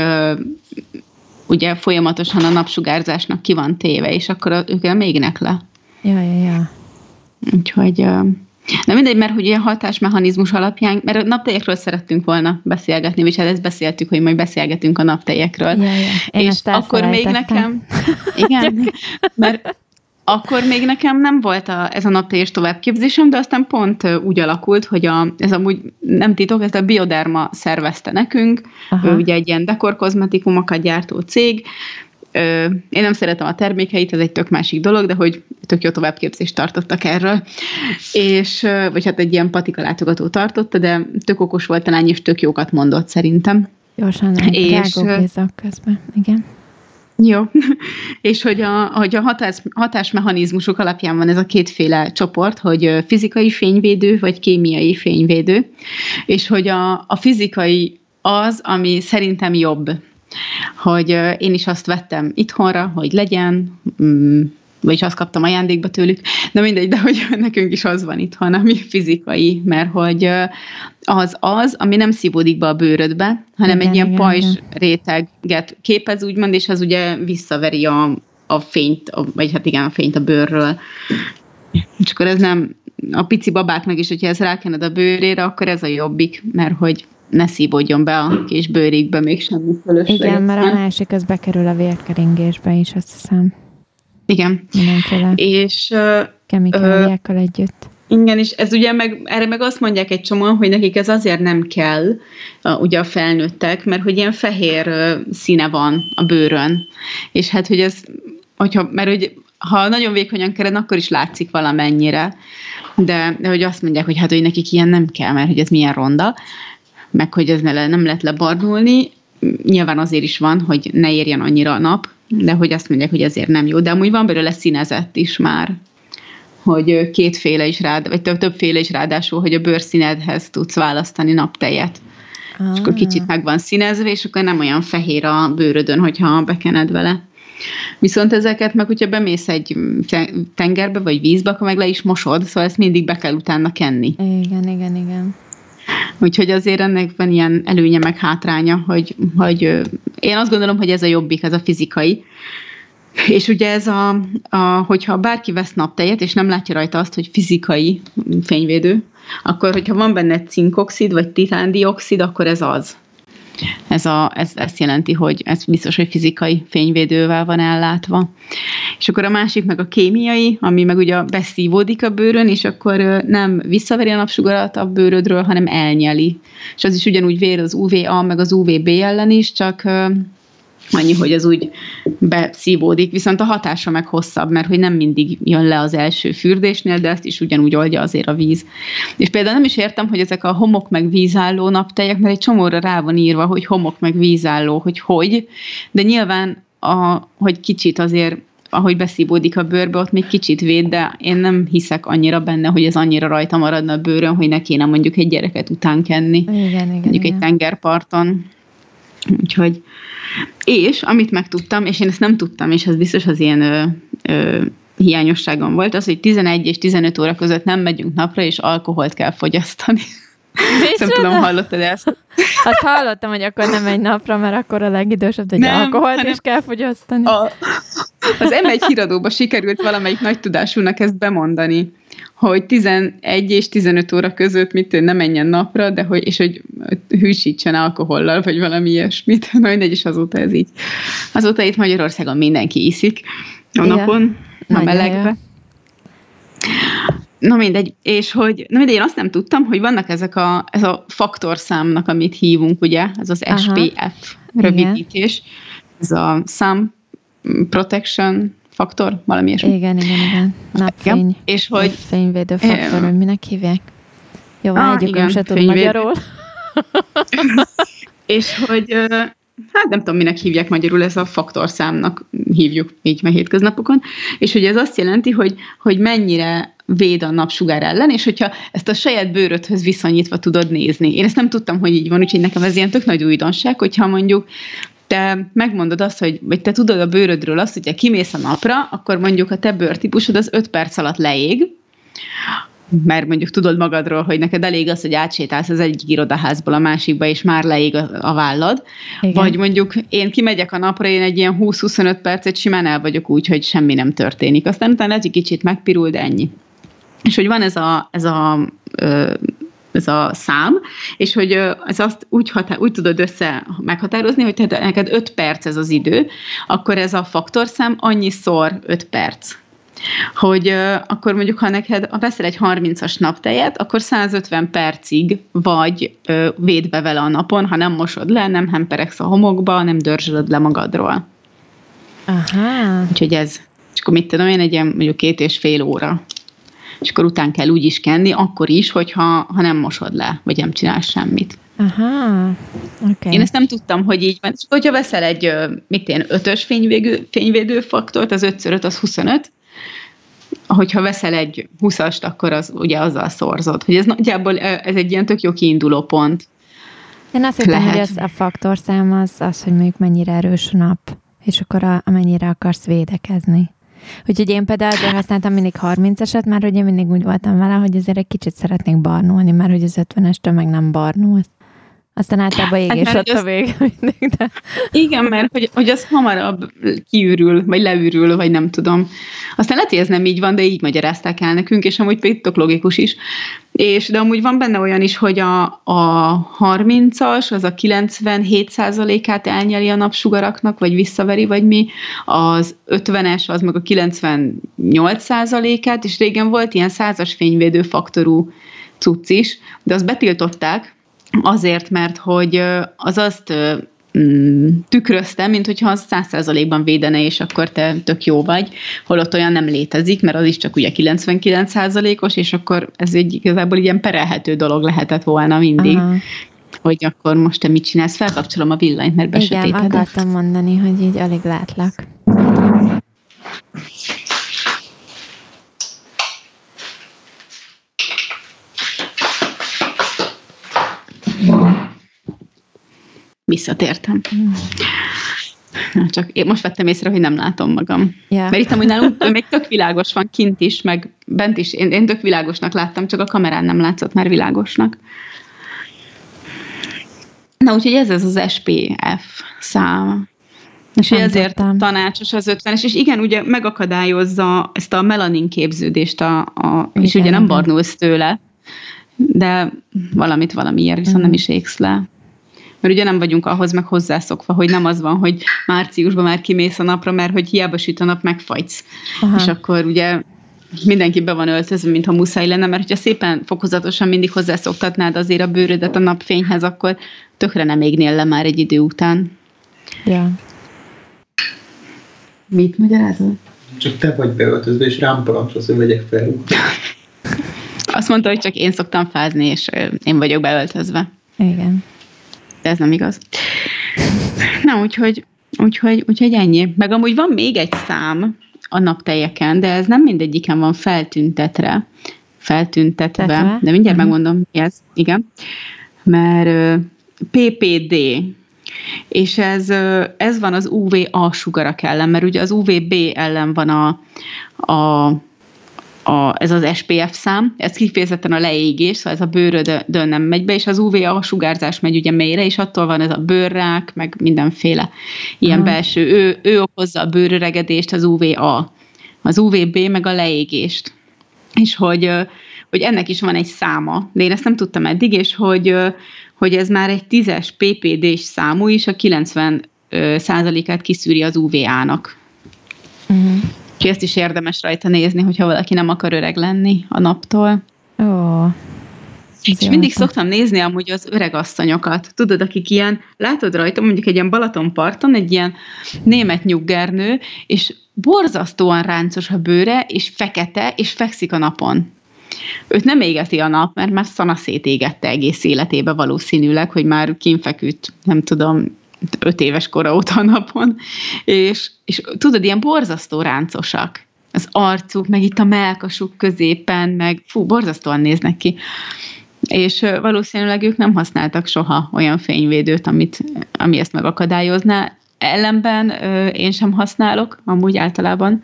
ugye folyamatosan a napsugárzásnak ki van téve, és akkor ők mégnek le. Ja, ja, ja. Úgyhogy... Na mindegy, mert ugye a hatásmechanizmus alapján, mert a naptejekről szerettünk volna beszélgetni, és hát ezt beszéltük, hogy majd beszélgetünk a naptejekről. Ja, ja. Én és akkor még nekem, igen, [laughs] mert akkor még nekem nem volt a, ez a napteljes továbbképzésem, de aztán pont úgy alakult, hogy a, ez amúgy nem titok, ezt a Bioderma szervezte nekünk, Aha. ő ugye egy ilyen dekorkozmetikumokat gyártó cég, én nem szeretem a termékeit, ez egy tök másik dolog, de hogy tök jó továbbképzést tartottak erről, és, vagy hát egy ilyen patika látogató tartotta, de tök okos volt talán, és tök jókat mondott szerintem. Gyorsan, és, közben, igen. Jó, [laughs] és hogy a, hogy a hatás, hatásmechanizmusok alapján van ez a kétféle csoport, hogy fizikai fényvédő vagy kémiai fényvédő, és hogy a, a fizikai az, ami szerintem jobb. Hogy én is azt vettem itthonra, hogy legyen, mm, vagyis azt kaptam ajándékba tőlük, de mindegy, de hogy [laughs] nekünk is az van itthon, ami fizikai, mert hogy az az, ami nem szívódik be a bőrödbe, hanem igen, egy ilyen igen, pajzs igen. réteget képez, úgymond, és az ugye visszaveri a, a fényt, a, vagy hát igen, a fényt a bőrről. És akkor ez nem, a pici babáknak is, hogyha ez rákened a bőrére, akkor ez a jobbik, mert hogy ne szívódjon be a kis bőrikbe még semmi fölösleges. Igen, mert a másik az bekerül a vérkeringésbe is, azt hiszem. Igen. Mindenféle És ö, kemikáliákkal együtt. igen, és ez ugye meg, erre meg azt mondják egy csomóan, hogy nekik ez azért nem kell, a, ugye a felnőttek, mert hogy ilyen fehér ö, színe van a bőrön. És hát, hogy ez, hogyha, mert hogy ha nagyon vékonyan kered, akkor is látszik valamennyire. De, de hogy azt mondják, hogy hát, hogy nekik ilyen nem kell, mert hogy ez milyen ronda, meg hogy ez ne le, nem lehet lebarnulni. Nyilván azért is van, hogy ne érjen annyira a nap, de hogy azt mondják, hogy ezért nem jó. De amúgy van belőle színezett is már, hogy kétféle is rád, vagy több, többféle is ráadásul, hogy a bőrszínedhez tudsz választani naptejet. És akkor kicsit meg van színezve, és akkor nem olyan fehér a bőrödön, hogyha bekened vele. Viszont ezeket meg, hogyha bemész egy te- tengerbe vagy vízbe, akkor meg le is mosod, szóval ezt mindig be kell utána kenni. Igen, igen, igen. Úgyhogy azért ennek van ilyen előnye meg hátránya, hogy, hogy én azt gondolom, hogy ez a jobbik, ez a fizikai. És ugye ez a, a, hogyha bárki vesz naptejet, és nem látja rajta azt, hogy fizikai fényvédő, akkor hogyha van benne cinkoxid vagy titándioxid, akkor ez az. Ez, a, ez ezt jelenti, hogy ez biztos, hogy fizikai fényvédővel van ellátva. És akkor a másik meg a kémiai, ami meg ugye beszívódik a bőrön, és akkor nem visszaveri a napsugarat a bőrödről, hanem elnyeli. És az is ugyanúgy vér az UVA, meg az UVB ellen is, csak annyi, hogy az úgy beszívódik, viszont a hatása meg hosszabb, mert hogy nem mindig jön le az első fürdésnél, de ezt is ugyanúgy oldja azért a víz. És például nem is értem, hogy ezek a homok meg vízálló naptejek, mert egy csomóra rá van írva, hogy homok meg vízálló, hogy hogy, de nyilván, a, hogy kicsit azért ahogy beszívódik a bőrbe, ott még kicsit véd, de én nem hiszek annyira benne, hogy ez annyira rajta maradna a bőrön, hogy ne kéne mondjuk egy gyereket után kenni Igen, igen, mondjuk egy igen. tengerparton. Úgyhogy, és amit megtudtam, és én ezt nem tudtam, és ez biztos az ilyen ö, ö, hiányosságom volt, az, hogy 11 és 15 óra között nem megyünk napra, és alkoholt kell fogyasztani. Nem tudom, hallottad ezt? Azt hallottam, hogy akkor nem egy napra, mert akkor a legidősebb, hogy Nem, alkoholt hanem- is kell fogyasztani. A, az M1 híradóba sikerült valamelyik nagy tudásúnak ezt bemondani, hogy 11 és 15 óra között mit ne menjen napra, de hogy, és hogy hűsítsen alkohollal, vagy valami ilyesmit. [laughs] Na mindegy, és azóta ez így. Azóta itt Magyarországon mindenki iszik a Igen. napon, a melegbe. Na mindegy, és hogy, na mindegy, én azt nem tudtam, hogy vannak ezek a, ez a faktorszámnak, amit hívunk, ugye, ez az Aha. SPF rövidítés, ez a Sun Protection Faktor, valami ilyesmi. Igen, igen, igen. Napfény. És Vagy hogy fényvédő faktor, hogy minek hívják. Jó, Ah, ah, egyikünk se tud magyarul. [laughs] És hogy, hát nem tudom, minek hívják magyarul, ez a faktorszámnak hívjuk így a hétköznapokon, és hogy ez azt jelenti, hogy, hogy mennyire véd a napsugár ellen, és hogyha ezt a saját bőrödhöz viszonyítva tudod nézni. Én ezt nem tudtam, hogy így van, úgyhogy nekem ez ilyen tök nagy újdonság, hogyha mondjuk te megmondod azt, hogy vagy te tudod a bőrödről azt, hogy ha kimész a napra, akkor mondjuk a te bőrtípusod az 5 perc alatt leég, mert mondjuk tudod magadról, hogy neked elég az, hogy átsétálsz az egyik irodaházból a másikba, és már leég a, a vállad. Igen. Vagy mondjuk én kimegyek a napra, én egy ilyen 20-25 percet simán el vagyok úgy, hogy semmi nem történik. Aztán utána egy kicsit megpirul, de ennyi. És hogy van ez a, ez a ö, ez a szám, és hogy ez azt úgy, hatá- úgy tudod össze meghatározni, hogy tehát neked 5 perc ez az idő, akkor ez a faktorszám annyiszor 5 perc hogy ö, akkor mondjuk, ha neked ha veszel egy 30-as naptejet, akkor 150 percig vagy ö, védve vele a napon, ha nem mosod le, nem hemperegsz a homokba, nem dörzsölöd le magadról. Aha. Úgyhogy ez, és akkor mit tudom én, egy ilyen mondjuk két és fél óra. És akkor után kell úgy is kenni, akkor is, hogyha ha nem mosod le, vagy nem csinálsz semmit. Aha. Okay. Én ezt nem tudtam, hogy így van. És hogyha veszel egy, mit én, ötös fényvédő, fényvédő faktort, az 5x5 az 25, hogyha veszel egy 20-ast, akkor az ugye azzal szorzod. Hogy ez nagyjából ez egy ilyen tök jó kiinduló pont. Én azt hittem, hogy ez a faktorszám az, az, hogy mondjuk mennyire erős a nap, és akkor a, amennyire akarsz védekezni. Úgyhogy én például azért használtam mindig 30-eset, mert hogy én mindig úgy voltam vele, hogy azért egy kicsit szeretnék barnulni, mert hogy az 50-estől meg nem barnulsz. Aztán általában ég Hát és ott az- a vége mindig, de... Igen, mert hogy, hogy az hamarabb kiürül, vagy leürül, vagy nem tudom. Aztán lehet, hogy ez nem így van, de így magyarázták el nekünk, és amúgy tök logikus is. És, de amúgy van benne olyan is, hogy a, a 30-as, az a 97%-át elnyeli a napsugaraknak, vagy visszaveri, vagy mi, az 50-es, az meg a 98%-át, és régen volt ilyen százas fényvédő faktorú cucc is, de azt betiltották, azért, mert hogy az azt mm, tükrözte, mint hogyha az 100%-ban védene, és akkor te tök jó vagy, holott olyan nem létezik, mert az is csak ugye 99%-os, és akkor ez egy igazából ilyen perelhető dolog lehetett volna mindig, Aha. Hogy akkor most te mit csinálsz, felkapcsolom a villanyt, mert Igen, besötétedett. akartam mondani, hogy így alig látlak. Visszatértem. Na, csak én most vettem észre, hogy nem látom magam. Ja. Mert itt amúgy nálunk még tök világos van kint is, meg bent is. Én, én tök világosnak láttam, csak a kamerán nem látszott már világosnak. Na, úgyhogy ez az az SPF szám. És Nem ezért tudtam. tanácsos az 50-es, és igen, ugye megakadályozza ezt a melanin képződést, a, a, és ugye nem barnulsz tőle, de valamit valamiért viszont Mhm. nem is égsz le. Mert ugye nem vagyunk ahhoz meg hozzászokva, hogy nem az van, hogy márciusban már kimész a napra, mert hogy hiába süt a nap, megfagysz. Aha. És akkor ugye mindenki be van öltözve, mintha muszáj lenne, mert hogyha szépen fokozatosan mindig hozzászoktatnád azért a bőrödet a napfényhez, akkor tökre nem égnél le már egy idő után. Ja. Mit magyarázol? Csak te vagy beöltözve, és rám parancsolsz, hogy vegyek fel. Azt mondta, hogy csak én szoktam fázni, és én vagyok beöltözve. Igen. De ez nem igaz. Na, úgyhogy, úgyhogy, úgyhogy ennyi. Meg amúgy van még egy szám a napteljeken, de ez nem mindegyiken van feltüntetre, feltüntetve, Tetve? de mindjárt Mhm. megmondom, mi ez, igen. Mert ö, PPD, és ez, ez van az UVA sugarak ellen, mert ugye az UVB ellen van a, a a, ez az SPF szám, ez kifejezetten a leégés, szóval ez a bőrödön nem megy be, és az UVA sugárzás megy ugye mélyre, és attól van ez a bőrrák, meg mindenféle ilyen Aha. belső, ő, ő okozza a bőröregedést, az UVA, az UVB meg a leégést. És hogy, hogy ennek is van egy száma, de én ezt nem tudtam eddig, és hogy, hogy ez már egy 10-es PPD-s számú is, a 90 ö, százalékát kiszűri az UVA-nak. Uh-huh. Úgyhogy ezt is érdemes rajta nézni, hogyha valaki nem akar öreg lenni a naptól. Ó. És jó mindig szoktam nézni amúgy az öreg asszonyokat. Tudod, akik ilyen, látod rajta mondjuk egy ilyen Balatonparton, egy ilyen német nyuggernő, és borzasztóan ráncos a bőre, és fekete, és fekszik a napon. Őt nem égeti a nap, mert már szana szétégette egész életébe valószínűleg, hogy már kínfeküdt, nem tudom, öt éves kora óta napon, és, és tudod, ilyen borzasztó ráncosak. Az arcuk, meg itt a melkasuk középen, meg fú, borzasztóan néznek ki. És valószínűleg ők nem használtak soha olyan fényvédőt, amit, ami ezt megakadályozná. Ellenben ö, én sem használok, amúgy általában,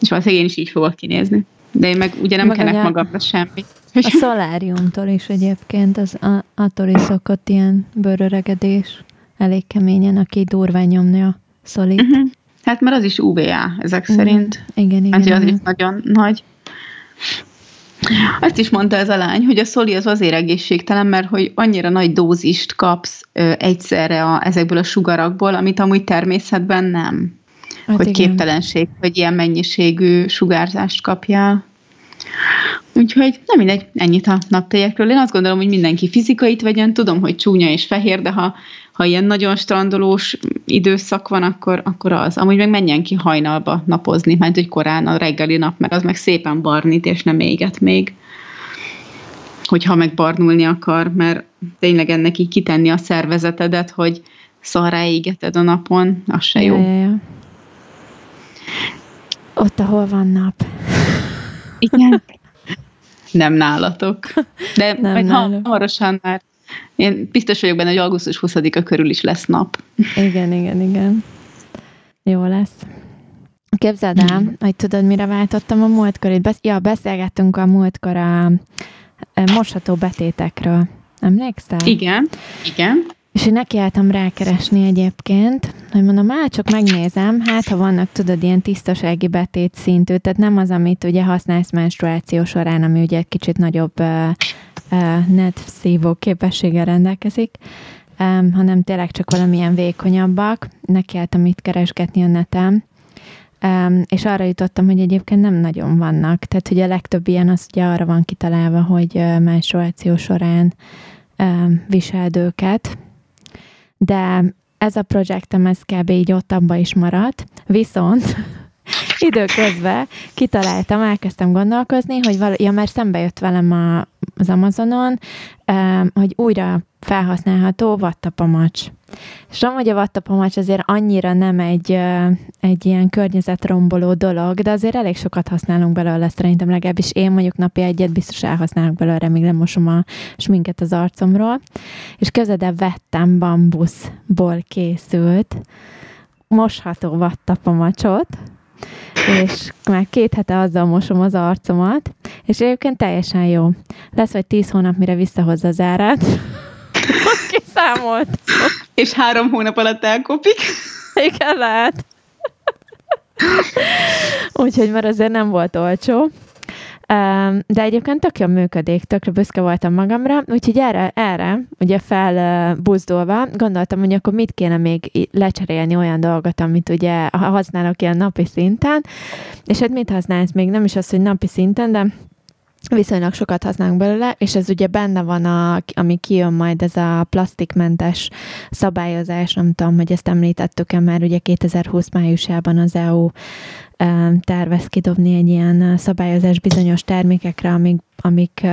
és valószínűleg én is így fogok kinézni. De én meg ugye nem Meg kenek magamra semmit. A szoláriumtól is egyébként, az a, attól is szokott ilyen bőröregedés elég keményen, aki durván nyomni a szolit. Uh-huh. Hát mert az is UVA ezek Mhm. szerint. Igen, igen. Hát az is nagyon nagy. Azt is mondta ez a lány, hogy a szoli az azért egészségtelen, mert hogy annyira nagy dózist kapsz ö, egyszerre a, ezekből a sugarakból, amit amúgy természetben nem. Hát hogy igen. képtelenség, hogy ilyen mennyiségű sugárzást kapjál. Úgyhogy nem mindegy, ennyit a naptejekről. Én azt gondolom, hogy mindenki fizikait vegyen, tudom, hogy csúnya és fehér, de ha, ha ilyen nagyon strandolós időszak van, akkor, akkor az. Amúgy meg menjen ki hajnalba napozni, mert hogy korán a reggeli nap, mert az meg szépen barnít, és nem éget még hogyha meg barnulni akar, mert tényleg ennek így kitenni a szervezetedet, hogy szarrá égeted a napon, az se jó. Ja, ja, ja. Ott, ahol van nap. Igen. Nem nálatok. De Nem majd nálunk. hamarosan már én biztos vagyok benne, hogy augusztus 20-a körül is lesz nap. Igen, igen, igen. Jó lesz. Képzeld el, hogy tudod, mire váltottam a múltkor? Besz- ja, beszélgettünk a múltkor a, a mosható betétekről. Emlékszel? Igen, igen. És én nekiálltam rákeresni egyébként, hogy mondom, már csak megnézem, hát ha vannak, tudod, ilyen tisztasági betét szintű, tehát nem az, amit ugye használsz menstruáció során, ami ugye egy kicsit nagyobb uh, net szívó képességgel rendelkezik, hanem tényleg csak valamilyen vékonyabbak. Nekiálltam itt keresgetni a netem, és arra jutottam, hogy egyébként nem nagyon vannak. Tehát, hogy a legtöbb ilyen az ugye arra van kitalálva, hogy menstruáció során viseld őket, de ez a projektem, ez kb. így ott abba is maradt, viszont [laughs] időközben kitaláltam, elkezdtem gondolkozni, hogy val- ja, mert szembe jött velem a, az Amazonon, hogy újra felhasználható vattapamacs. És amúgy a vattapamacs azért annyira nem egy, egy ilyen környezetromboló dolog, de azért elég sokat használunk belőle, szerintem legalábbis én mondjuk napi egyet biztos elhasználok belőle, még nem mosom a sminket az arcomról. És közede vettem bambuszból készült mosható vattapamacsot, és már két hete azzal mosom az arcomat, és egyébként teljesen jó. Lesz vagy tíz hónap, mire visszahozza az árát. [laughs] Kiszámolt. És három hónap alatt elkopik. Igen, lehet. Úgyhogy már azért nem volt olcsó. De egyébként tök jól működik, tökre büszke voltam magamra, úgyhogy erre, erre ugye felbuzdulva gondoltam, hogy akkor mit kéne még lecserélni olyan dolgot, amit ugye használok ilyen napi szinten, és hát mit használsz még, nem is az, hogy napi szinten, de viszonylag sokat használunk belőle, és ez ugye benne van, a, ami kijön majd, ez a plastikmentes szabályozás, nem tudom, hogy ezt említettük-e már, ugye 2020 májusában az EU tervez kidobni egy ilyen szabályozás bizonyos termékekre, amik, amik,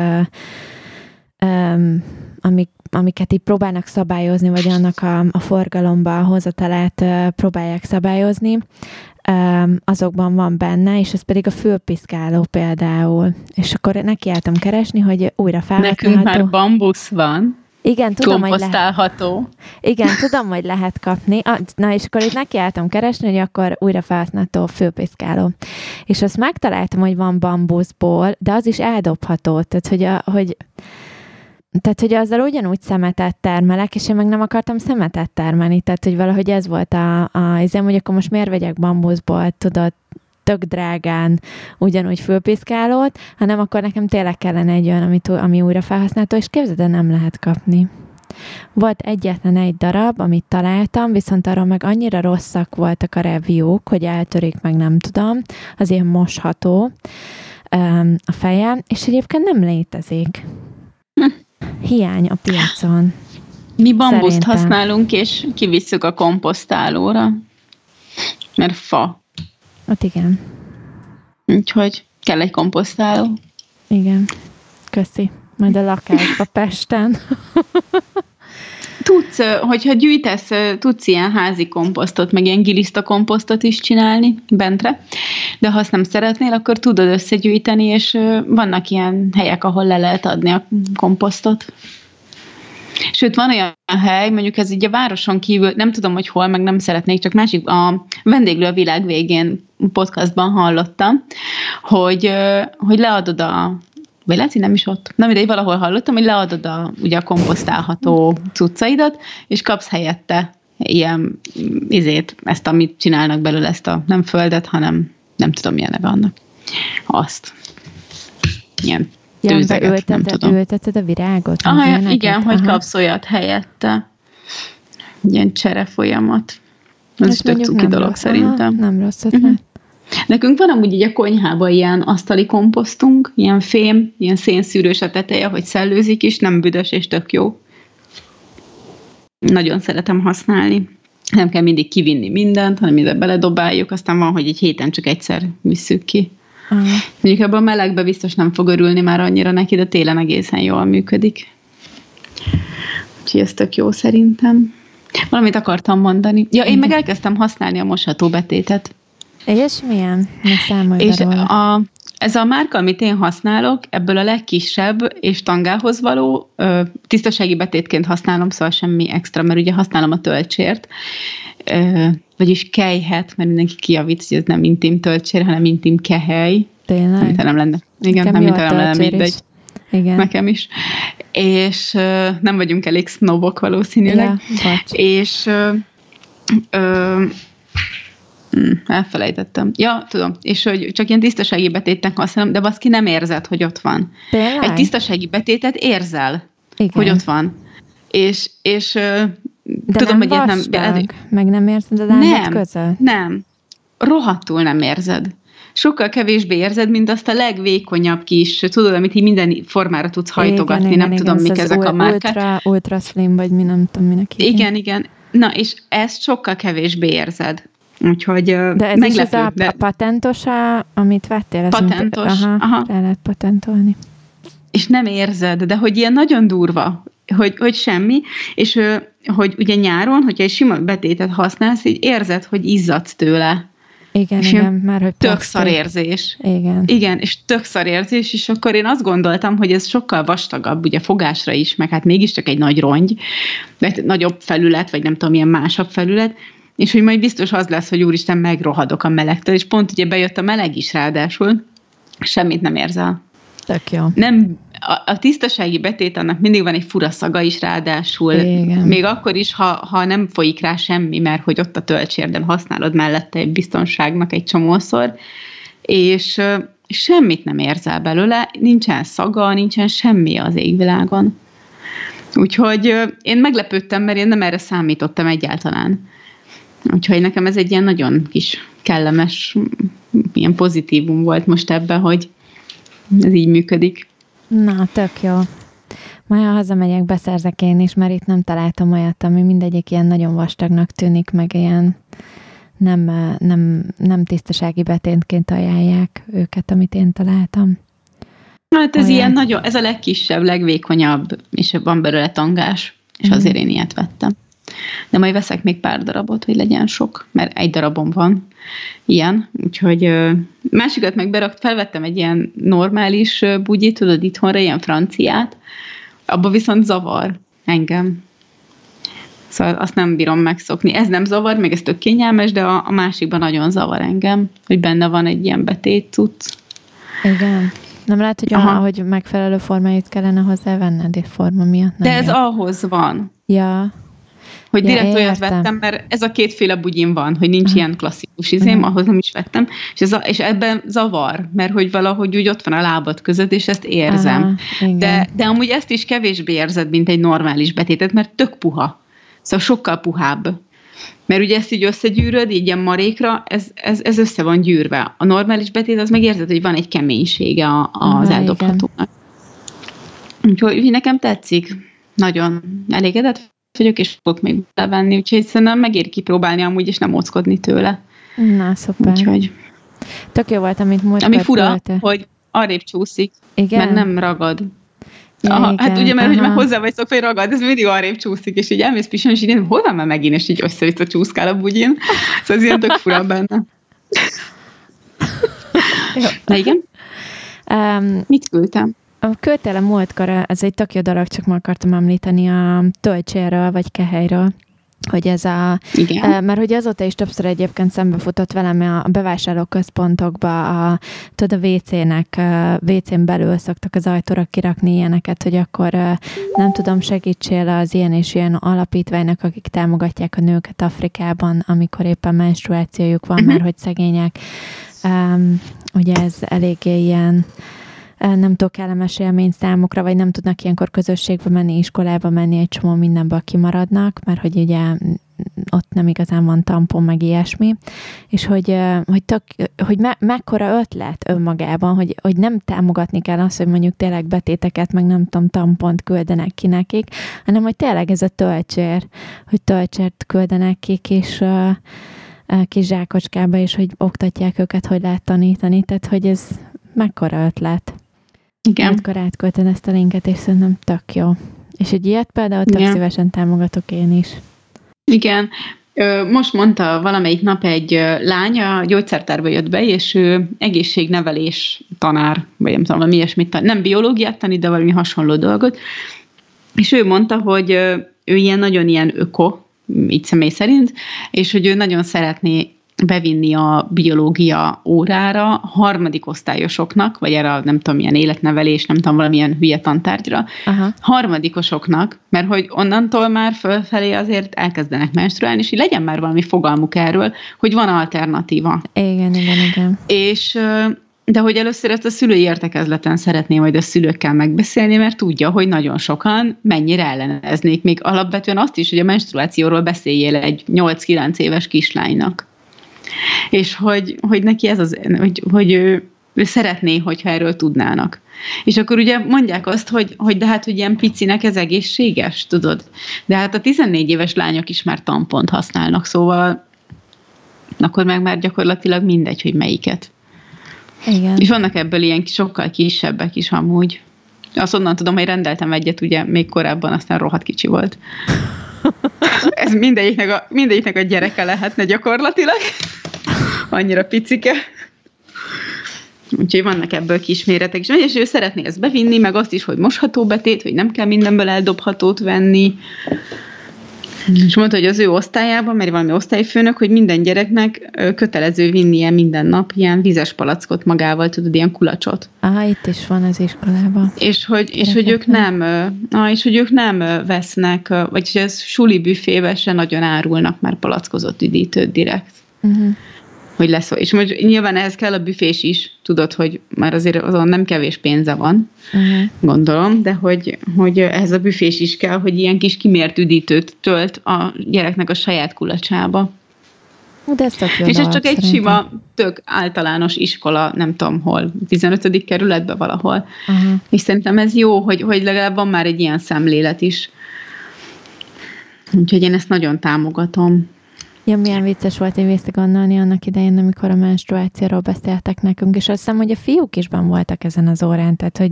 amik amiket így próbálnak szabályozni, vagy annak a, a forgalomba a hozatalát próbálják szabályozni, azokban van benne, és ez pedig a fülpiszkáló például. És akkor nekiálltam keresni, hogy újra felhasználható. Nekünk már bambusz van. Igen, tudom, hogy lehet. Igen, tudom, hogy lehet kapni. Na, és akkor itt nekiálltam keresni, hogy akkor újra felhasználható főpiszkáló. És azt megtaláltam, hogy van bambuszból, de az is eldobható. Tehát, hogy, a, hogy tehát, hogy azzal ugyanúgy szemetet termelek, és én meg nem akartam szemetet termelni, tehát, hogy valahogy ez volt a, a izém, hogy akkor most miért vegyek bambuszból, tudod, tök drágán ugyanúgy fölpiszkálót, hanem akkor nekem tényleg kellene egy olyan, ami, ami újra felhasználható, és képzeld, nem lehet kapni. Volt egyetlen egy darab, amit találtam, viszont arról meg annyira rosszak voltak a review hogy eltörik meg nem tudom, az ilyen mosható a fejem, és egyébként nem létezik. Hiány a piacon. Mi bambuszt Szerintem. használunk, és kivisszük a komposztálóra, mert fa. Ott igen. Úgyhogy kell egy komposztáló. Igen. Köszi. Majd a lakásba Pesten. [laughs] tudsz, hogyha gyűjtesz, tudsz ilyen házi komposztot, meg ilyen giliszta komposztot is csinálni bentre, de ha azt nem szeretnél, akkor tudod összegyűjteni, és vannak ilyen helyek, ahol le lehet adni a komposztot. Sőt, van olyan hely, mondjuk ez így a városon kívül, nem tudom, hogy hol, meg nem szeretnék, csak másik, a vendéglő a világ végén podcastban hallottam, hogy, hogy leadod a vagy lehet, hogy nem is ott. Na mindegy, valahol hallottam, hogy leadod a, ugye a komposztálható cuccaidat, és kapsz helyette ilyen izét, ezt, amit csinálnak belőle, ezt a nem földet, hanem nem tudom, milyen neve annak. Azt. Ilyen tőzeget, ja, ülteted, nem tudom. ülteted a virágot? Aha, igen, hogy kapsz olyat helyette. Ilyen csere folyamat. Ez is tök cuki dolog rossz. szerintem. Aha, nem rossz ötlet. Uh-huh. Nekünk van amúgy így a konyhában ilyen asztali komposztunk, ilyen fém, ilyen szénszűrős a teteje, hogy szellőzik is, nem büdös és tök jó. Nagyon szeretem használni. Nem kell mindig kivinni mindent, hanem ide beledobáljuk, aztán van, hogy egy héten csak egyszer visszük ki. Uh-huh. Mondjuk ebben a melegben biztos nem fog örülni már annyira neki, de télen egészen jól működik. Úgyhogy ez tök jó szerintem. Valamit akartam mondani. Ja, én meg elkezdtem használni a mosható betétet. És milyen? számolj És a, ez a márka, amit én használok, ebből a legkisebb és tangához való, ö, tisztasági betétként használom, szóval semmi extra, mert ugye használom a töltsért, ö, vagyis kejhet, mert mindenki kijavít, hogy ez nem intim töltsér, hanem intim kehely. Tényleg? Mint nem lenne. Igen, Nekem nem, nem lenne mindegy. Igen. nekem is. És ö, nem vagyunk elég sznobok valószínűleg. Ja. És ö, ö, hm, elfelejtettem. Ja, tudom. És hogy csak ilyen tisztasági betétnek használom, de baszki nem érzed, hogy ott van. Tényleg? Egy tisztasági betétet érzel, Igen. hogy ott van. És, és De tudom, nem hogy nem, meg nem érzed a lábad Nem. között? nem, rohadtul nem érzed. Sokkal kevésbé érzed, mint azt a legvékonyabb kis, tudod, amit így minden formára tudsz hajtogatni, igen, nem igen, tudom, igen, mik ez ezek az a márkák. Ultra, ultra slim, vagy mi nem tudom, minek hívják. Igen, igen. Na, és ezt sokkal kevésbé érzed. Úgyhogy De ez meglepő. is az a, de, a patentos, a, amit vettél? Patentos, aha, aha. rá lehet patentolni. és nem érzed, de hogy ilyen nagyon durva, hogy, hogy semmi, és hogy ugye nyáron, hogyha egy sima betétet használsz, így érzed, hogy izzadsz tőle. Igen, És igen, ilyen már hogy Tök plastik. szar érzés. Igen. Igen, és tök szar érzés, és akkor én azt gondoltam, hogy ez sokkal vastagabb, ugye fogásra is, meg hát mégiscsak egy nagy rongy, vagy nagyobb felület, vagy nem tudom, milyen másabb felület, és hogy majd biztos az lesz, hogy úristen, megrohadok a melegtől, és pont ugye bejött a meleg is ráadásul, semmit nem érzel. Tök jó. Nem, a, a tisztasági betét annak mindig van egy fura szaga is ráadásul, Igen. még akkor is, ha, ha nem folyik rá semmi, mert hogy ott a töltsér, de használod mellette egy biztonságnak egy csomószor, és ö, semmit nem érzel belőle, nincsen szaga, nincsen semmi az égvilágon. Úgyhogy ö, én meglepődtem, mert én nem erre számítottam egyáltalán. Úgyhogy nekem ez egy ilyen nagyon kis kellemes, ilyen pozitívum volt most ebben, hogy ez így működik. Na, tök jó. Majd ha hazamegyek, beszerzek én is, mert itt nem találtam olyat, ami mindegyik ilyen nagyon vastagnak tűnik, meg ilyen nem, eh, nem, nem tisztasági betétként ajánlják őket, amit én találtam. Hát ez Olyan. ilyen nagyon, ez a legkisebb, legvékonyabb, és van belőle tangás, és Mhm. azért én ilyet vettem. De majd veszek még pár darabot, hogy legyen sok, mert egy darabom van ilyen, úgyhogy másikat meg berakt, felvettem egy ilyen normális bugyit, tudod, itthonra, ilyen franciát, abba viszont zavar engem. Szóval azt nem bírom megszokni. Ez nem zavar, meg ez tök kényelmes, de a, a másikban nagyon zavar engem, hogy benne van egy ilyen betét cucc. Igen. Nem lehet, hogy, Aha. aha. hogy megfelelő formáit kellene hozzávenned, és forma miatt nem De ez jön. ahhoz van. Ja, Hogy Ja, direkt olyat vettem, mert ez a kétféle bugyim van, hogy nincs ilyen klasszikus izém, ahhoz nem is vettem, és, ez a, és ebben zavar, mert hogy valahogy úgy ott van a lábad között, és ezt érzem. Aha, igen. de, de amúgy ezt is kevésbé érzed, mint egy normális betétet, mert tök puha. Szóval sokkal puhább. Mert ugye ezt így összegyűröd, így ilyen marékra, ez, ez, ez össze van gyűrve. A normális betét, az megérzed, hogy van egy keménysége a, az Aha, eldobhatónak. Úgyhogy úgyhogy nekem tetszik. Nagyon elégedett vagyok, és fogok még levenni, úgyhogy szerintem megéri kipróbálni amúgy, és nem óckodni tőle. Na, szuper. Úgyhogy, Tök jó volt, amit múltkor ami fura, küldte. hogy arrébb csúszik, Igen? mert nem ragad. Ja, Aha, hát igen, ugye, mert hogy aha. már hozzá vagy szokva, hogy ragad, ez mindig arrébb csúszik, és így elmész pisan, és így hol van már megint, és így össze-vissza csúszkál a bugyin. Szóval ez ilyen tök fura [laughs] benne. Jó. De igen, Um, mit küldtem? A küldtél múltkor, ez egy tök jó dolog, csak meg akartam említeni a töltséről, vagy kehelyről, hogy ez a, Igen. Eh, Mert hogy azóta is többször egyébként szembefutott velem a bevásárlóközpontokba, a, tudod, a WC-nek, eh, WC-n belül szoktak az ajtóra kirakni ilyeneket, hogy akkor eh, nem tudom, segítsél az ilyen és ilyen alapítványnak, akik támogatják a nőket Afrikában, amikor éppen menstruációjuk van, Mhm. mert hogy szegények. Um, ugye ez eléggé ilyen eh, nem tudok kellemes élmény számukra, vagy nem tudnak ilyenkor közösségbe menni, iskolába menni, egy csomó mindenből kimaradnak, mert hogy ugye mm, ott nem igazán van tampon, meg ilyesmi, és hogy, hogy, tök, hogy me, mekkora ötlet önmagában, hogy, hogy nem támogatni kell azt, hogy mondjuk tényleg betéteket, meg nem tudom, tampont küldenek ki nekik, hanem hogy tényleg ez a töltsér, hogy töltsért küldenek ki uh, kis zsákocskába, és hogy oktatják őket, hogy lehet tanítani, tehát hogy ez mekkora ötlet. Igen. Múltkor átküldted ezt a linket, és szerintem tök jó. És egy ilyet például tök Igen. szívesen támogatok én is. Igen. Most mondta valamelyik nap egy lány, a gyógyszertárba jött be, és ő egészségnevelés tanár, vagy nem tudom, valami ilyesmit, nem biológiát tanít, de valami hasonló dolgot. És ő mondta, hogy ő ilyen nagyon ilyen öko, így személy szerint, és hogy ő nagyon szeretné bevinni a biológia órára harmadik osztályosoknak, vagy erre nem tudom, milyen életnevelés, nem tudom, valamilyen hülye tantárgyra, Aha. harmadikosoknak, mert hogy onnantól már fölfelé azért elkezdenek menstruálni, és így legyen már valami fogalmuk erről, hogy van alternatíva. Igen, igen, igen. És de hogy először ezt a szülői értekezleten szeretném majd a szülőkkel megbeszélni, mert tudja, hogy nagyon sokan mennyire elleneznék. Még alapvetően azt is, hogy a menstruációról beszéljél egy 8-9 éves kislánynak. És hogy, hogy neki ez az, hogy, hogy ő, ő szeretné, hogyha erről tudnának. És akkor ugye mondják azt, hogy, hogy de hát, hogy ilyen picinek ez egészséges, tudod? De hát a 14 éves lányok is már tampont használnak, szóval akkor meg már gyakorlatilag mindegy, hogy melyiket. Igen. És vannak ebből ilyen sokkal kisebbek is amúgy. Azt onnan tudom, hogy rendeltem egyet, ugye még korábban, aztán rohadt kicsi volt. [laughs] Ez mindegyiknek a, mindegyiknek a gyereke lehetne gyakorlatilag. Annyira picike. Úgyhogy vannak ebből kisméretek is. És ő szeretné ezt bevinni, meg azt is, hogy mosható betét, hogy nem kell mindenből eldobhatót venni. [laughs] És mondta, hogy az ő osztályában, mert valami osztályfőnök, hogy minden gyereknek kötelező vinnie minden nap ilyen vizes palackot magával, tudod, ilyen kulacsot. Aha, itt is van az iskolában. És hogy, és hogy ők nem, ah, és hogy ők nem vesznek, vagyis ez suli büfébe se nagyon árulnak már palackozott üdítőt direkt. Uh-huh hogy lesz. És most nyilván ehhez kell a büfés is, tudod, hogy már azért azon nem kevés pénze van, uh-huh. gondolom, de hogy, hogy ehhez a büfés is kell, hogy ilyen kis kimért üdítőt tölt a gyereknek a saját kulacsába. De ez tök És ez csak egy szerintem. sima, tök általános iskola, nem tudom hol, 15. kerületben valahol. Uh-huh. És szerintem ez jó, hogy, hogy legalább van már egy ilyen szemlélet is. Úgyhogy én ezt nagyon támogatom. Ja, milyen vicces volt, én vissza gondolni annak idején, amikor a menstruációról beszéltek nekünk, és azt hiszem, hogy a fiúk is ben voltak ezen az órán, tehát hogy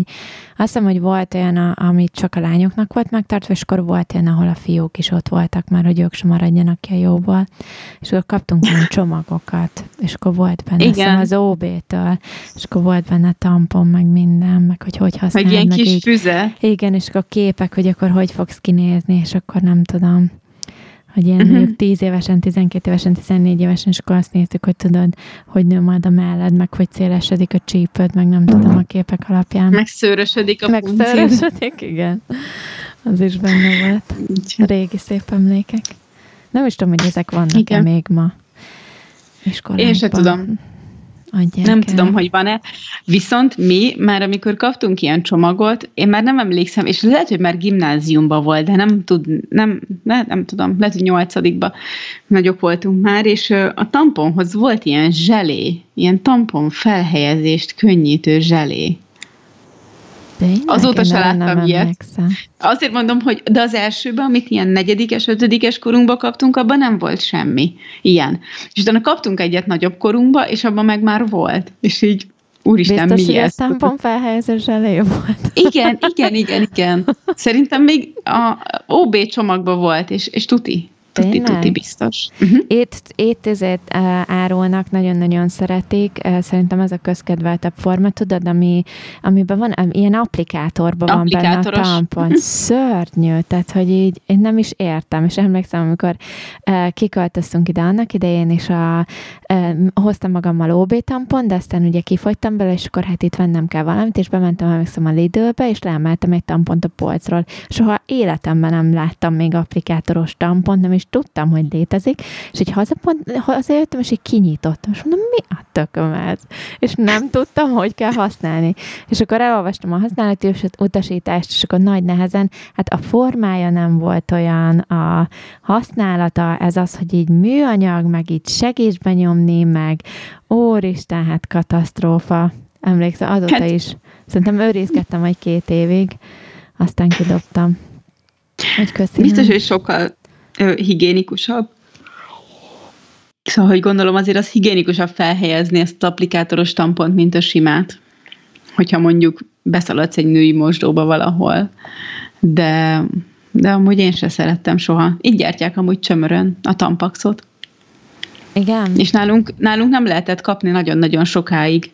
azt hiszem, hogy volt olyan, amit csak a lányoknak volt megtartva, és akkor volt olyan, ahol a fiúk is ott voltak már, hogy ők sem maradjanak ki a jóból, és akkor kaptunk olyan [laughs] csomagokat, és akkor volt benne Igen. az OB-től, és akkor volt benne tampon, meg minden, meg hogy hogy használnak. Meg ilyen kis így. füze. Igen, és akkor a képek, hogy akkor hogy fogsz kinézni, és akkor nem tudom hogy ilyen uh-huh. mondjuk 10 évesen, 12 évesen, 14 évesen, és akkor azt néztük, hogy tudod, hogy nő majd a melled, meg hogy szélesedik a csípőd, meg nem tudom a képek alapján. Megszőrösödik a Megszőrösödik, igen. Az is benne volt. Régi szép emlékek. Nem is tudom, hogy ezek vannak-e még ma iskolákban. Én sem tudom. Nem tudom, hogy van-e. Viszont mi már amikor kaptunk ilyen csomagot, én már nem emlékszem, és lehet, hogy már gimnáziumban volt, de nem tud, nem, nem, nem tudom, lehet, hogy nyolcadikban nagyok voltunk már, és a tamponhoz volt ilyen zselé, ilyen tampon felhelyezést könnyítő zselé. Tényleg? Azóta se láttam ilyet. Emlékszem. Azért mondom, hogy de az elsőben, amit ilyen negyedikes, ötödikes korunkba kaptunk, abban nem volt semmi ilyen. És utána kaptunk egyet nagyobb korunkba, és abban meg már volt. És így Úristen, Biztos, mi ez? tampon felhelyezés elé volt. Igen, igen, igen, igen. Szerintem még a OB csomagban volt, és, és tuti. Tuti, tuti biztos. Uh-huh. Ét, étezet uh, árulnak, nagyon-nagyon szeretik. Uh, szerintem ez a közkedveltebb forma, tudod, ami, amiben van, um, ilyen applikátorban van benne a tampon. Szörnyű, tehát, hogy így én nem is értem, és emlékszem, amikor uh, kiköltöztünk ide annak idején, és a, uh, hoztam magammal OB tampon, de aztán ugye kifogytam bele, és akkor hát itt vennem kell valamit, és bementem, emlékszem a Lidl-be, és leemeltem egy tampont a polcról. Soha életemben nem láttam még applikátoros tampont, nem is is tudtam, hogy létezik, és így hazapont, hazajöttem, és így kinyitottam, és mondom, mi a tököm ez? És nem tudtam, hogy kell használni. És akkor elolvastam a használati utasítást, és akkor nagy nehezen, hát a formája nem volt olyan, a használata, ez az, hogy így műanyag, meg így segíts benyomni, meg óristen, hát katasztrófa. Emlékszem, azóta hát, is. Szerintem őrizgettem egy két évig, aztán kidobtam. Hogy köszönöm. Biztos, hogy sokkal higiénikusabb. Szóval, hogy gondolom azért az higiénikusabb felhelyezni ezt az applikátoros tampont, mint a simát. Hogyha mondjuk beszaladsz egy női mosdóba valahol. De, de amúgy én se szerettem soha. Így gyártják amúgy csömörön a tampaxot. Igen. És nálunk, nálunk nem lehetett kapni nagyon-nagyon sokáig.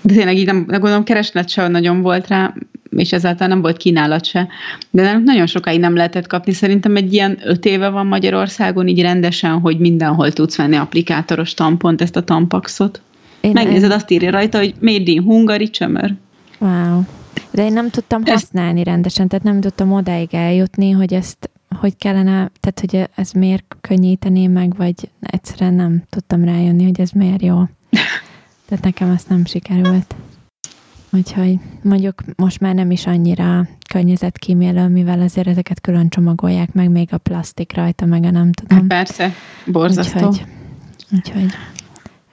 De tényleg így nem, nem gondolom, kereslet sem nagyon volt rá, és ezáltal nem volt kínálat se. De nem, nagyon sokáig nem lehetett kapni. Szerintem egy ilyen öt éve van Magyarországon így rendesen, hogy mindenhol tudsz venni applikátoros tampont, ezt a tampaxot. Én Megnézed, azt írja rajta, hogy Made in Hungary csömör. Wow. De én nem tudtam használni ezt... rendesen, tehát nem tudtam odáig eljutni, hogy ezt hogy kellene, tehát hogy ez miért könnyíteni meg, vagy egyszerűen nem tudtam rájönni, hogy ez miért jó. [laughs] Tehát nekem ezt nem sikerült. Úgyhogy mondjuk most már nem is annyira környezetkímélő, mivel azért ezeket külön csomagolják meg, még a plastik rajta, meg a nem tudom. Hát persze, borzasztó. Úgyhogy, úgyhogy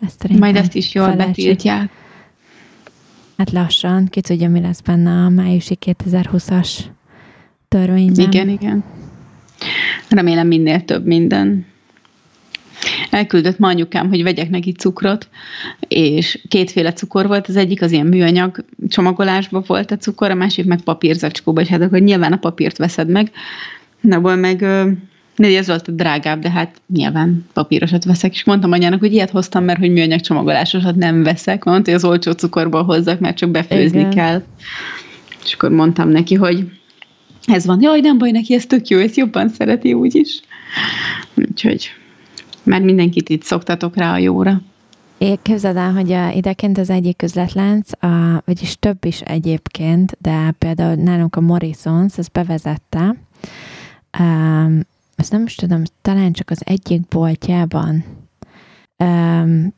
ezt Majd ezt is jól betiltják. Hát lassan, ki tudja, mi lesz benne a májusi 2020-as törvényben. Igen, igen. Remélem minél több minden. Elküldött ma anyukám, hogy vegyek neki cukrot, és kétféle cukor volt, az egyik az ilyen műanyag csomagolásban volt a cukor, a másik meg papírzacskóba, és hát akkor nyilván a papírt veszed meg, Na, meg de ez volt a drágább, de hát nyilván papírosat veszek, és mondtam anyának, hogy ilyet hoztam, mert hogy műanyag csomagolásosat nem veszek, mondta, hogy az olcsó cukorból hozzak, mert csak befőzni Igen. kell. És akkor mondtam neki, hogy ez van, jaj, nem baj, neki ez tök jó, ezt jobban szereti úgyis. Úgyhogy már mindenkit itt szoktatok rá a jóra. Én képzeld el, hogy a, idekint az egyik üzletlánc, a, vagyis több is egyébként, de például nálunk a Morrisons, ez bevezette, um, ezt nem is tudom, talán csak az egyik boltjában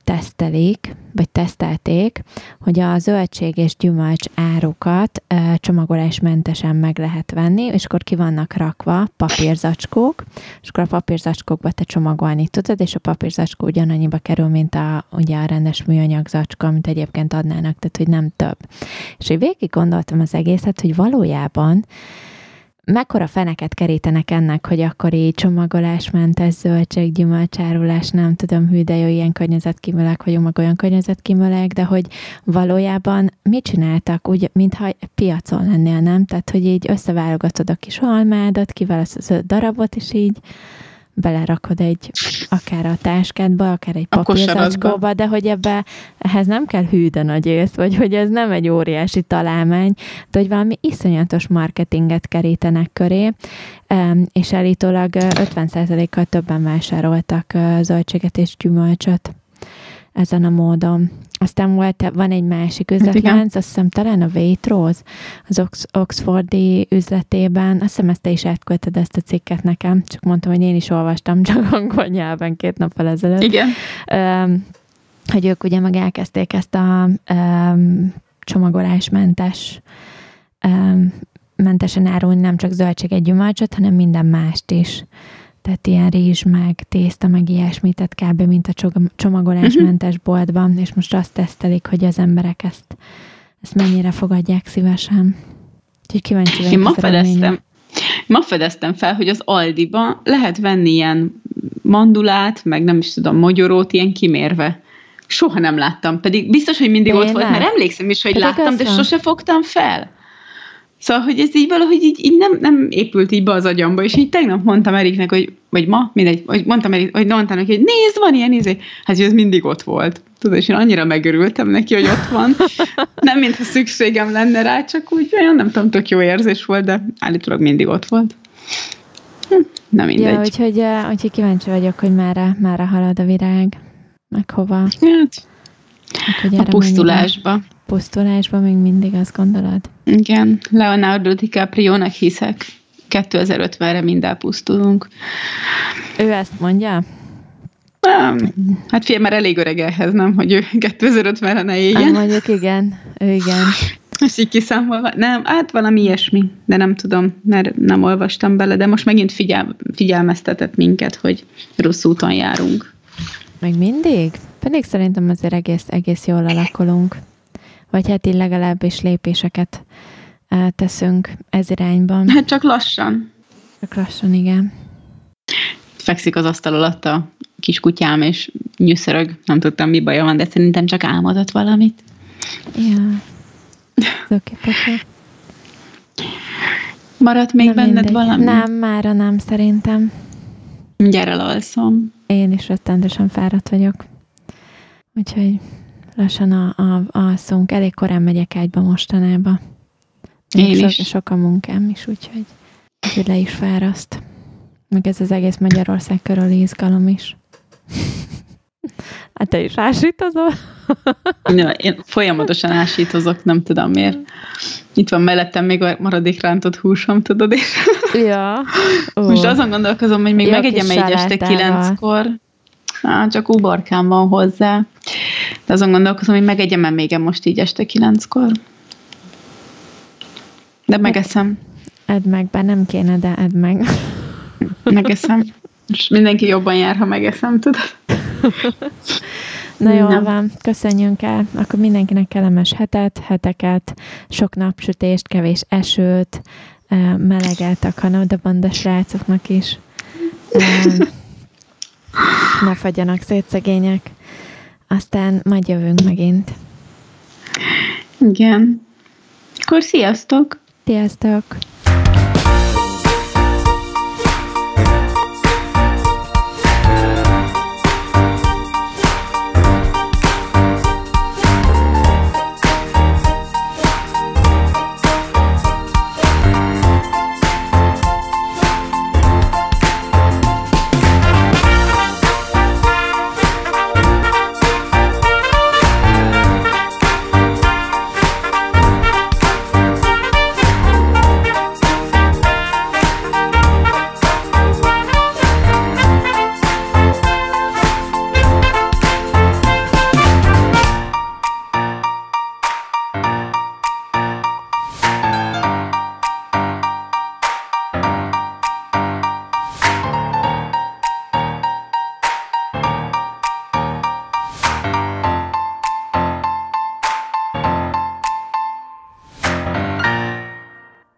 tesztelik, vagy tesztelték, hogy a zöldség és gyümölcs árukat uh, csomagolásmentesen meg lehet venni, és akkor ki vannak rakva papírzacskók, és akkor a papírzacskókba te csomagolni tudod, és a papírzacskó ugyanannyiba kerül, mint a, ugye a rendes műanyag zacska, amit egyébként adnának, tehát hogy nem több. És én végig gondoltam az egészet, hogy valójában mekkora feneket kerítenek ennek, hogy akkor így csomagolásmentes zöldség, gyümölcsárulás, nem tudom, hű, de jó, ilyen környezetkímélek vagyunk, meg olyan környezetkímélek, de hogy valójában mit csináltak, úgy, mintha piacon lennél, nem? Tehát, hogy így összeválogatod a kis almádat, kiválasztod a darabot, és így belerakod egy, akár a táskádba, akár egy papírzacskóba, de hogy ebbe ehhez nem kell hű de nagy ész, vagy hogy ez nem egy óriási találmány, de hogy valami iszonyatos marketinget kerítenek köré, és elítólag 50%-kal többen vásároltak zöldséget és gyümölcsöt ezen a módon. Aztán volt, van egy másik hát üzletlánc, azt hiszem talán a Waitrose, az Ox- Oxfordi üzletében, azt hiszem ezt te is átküldted ezt a cikket nekem, csak mondtam, hogy én is olvastam, csak [laughs] angol nyelven két nappal ezelőtt. Igen. Um, hogy ők ugye meg elkezdték ezt a um, csomagolásmentes um, mentesen árulni nem csak zöldséget, gyümölcsöt, hanem minden mást is tehát ilyen rizs, meg tészta, meg ilyesmit, tehát kb. mint a csomagolásmentes uh-huh. boltban, és most azt tesztelik, hogy az emberek ezt, ezt mennyire fogadják szívesen. Úgyhogy kíváncsi vagyok Én ma fedeztem, ma fedeztem fel, hogy az Aldiba lehet venni ilyen mandulát, meg nem is tudom, magyarót ilyen kimérve. Soha nem láttam, pedig biztos, hogy mindig Tényleg? ott volt, mert emlékszem is, hogy pedig láttam, de sose fogtam fel. Szóval, hogy ez így valahogy így, így nem, nem épült így be az agyamba, és így tegnap mondtam Eriknek, hogy, vagy ma, mindegy, vagy mondtam Erik, hogy mondtam neki, hogy nézd, van ilyen izé. Hát, hogy ez mindig ott volt. Tudod, és én annyira megörültem neki, hogy ott van. [laughs] Nem, mintha szükségem lenne rá, csak úgy olyan, nem tudom, tök jó érzés volt, de állítólag mindig ott volt. Hm, na mindegy. Ja, úgyhogy, úgyhogy kíváncsi vagyok, hogy merre, merre halad a virág, meg hova. Hát, a pusztulásba. Mennyire pusztulásban még mindig azt gondolod? Igen, Leonardo DiCaprio-nak hiszek. 2050-re mind elpusztulunk. Ő ezt mondja? Nem. Hát fél, már elég öreg ehhez, nem, hogy ő 2050-re ne éljen. Nem, mondjuk igen, ő igen. Ezt így kiszámolva. Nem, hát valami ilyesmi, de nem tudom, mert nem olvastam bele, de most megint figyel, figyelmeztetett minket, hogy rossz úton járunk. Még mindig? Pedig szerintem azért egész, egész jól alakulunk vagy hát így legalábbis lépéseket teszünk ez irányban. Hát csak lassan. Csak lassan, igen. Fekszik az asztal alatt a kis kutyám, és nyűszörög. Nem tudtam, mi baja van, de szerintem csak álmodott valamit. Ja. Oké, okay, Maradt még nem benned mindegy. valami? Nem, mára nem, szerintem. Gyere, elalszom. Én is rettentősen fáradt vagyok. Úgyhogy lassan a, a, alszunk. Elég korán megyek ágyba mostanában. Én is. sok a munkám is, úgyhogy, úgyhogy le is fáraszt. Meg ez az egész Magyarország körül izgalom is. [laughs] Hát te is ásítozol? [laughs] Ja, én folyamatosan ásítozok, nem tudom miért. Itt van mellettem még a maradék rántott húsom, tudod, és Ja. [laughs] Ó. most azon gondolkozom, hogy még Jó megegyem egy este kilenckor. Á, csak uborkám van hozzá. De azon gondolkozom, hogy megegyem-e még most így este kilenckor. De megeszem. Edd meg, bár nem kéne, de edd meg. Megeszem. És mindenki jobban jár, ha megeszem, tudod? Na jól Nem. van, köszönjünk el. Akkor mindenkinek kellemes hetet, heteket, sok napsütést, kevés esőt, eh, meleget a Kanadabanda srácoknak is. Ne fagyjanak szét szegények. Aztán majd jövünk megint. Igen. Akkor sziasztok! Sziasztok!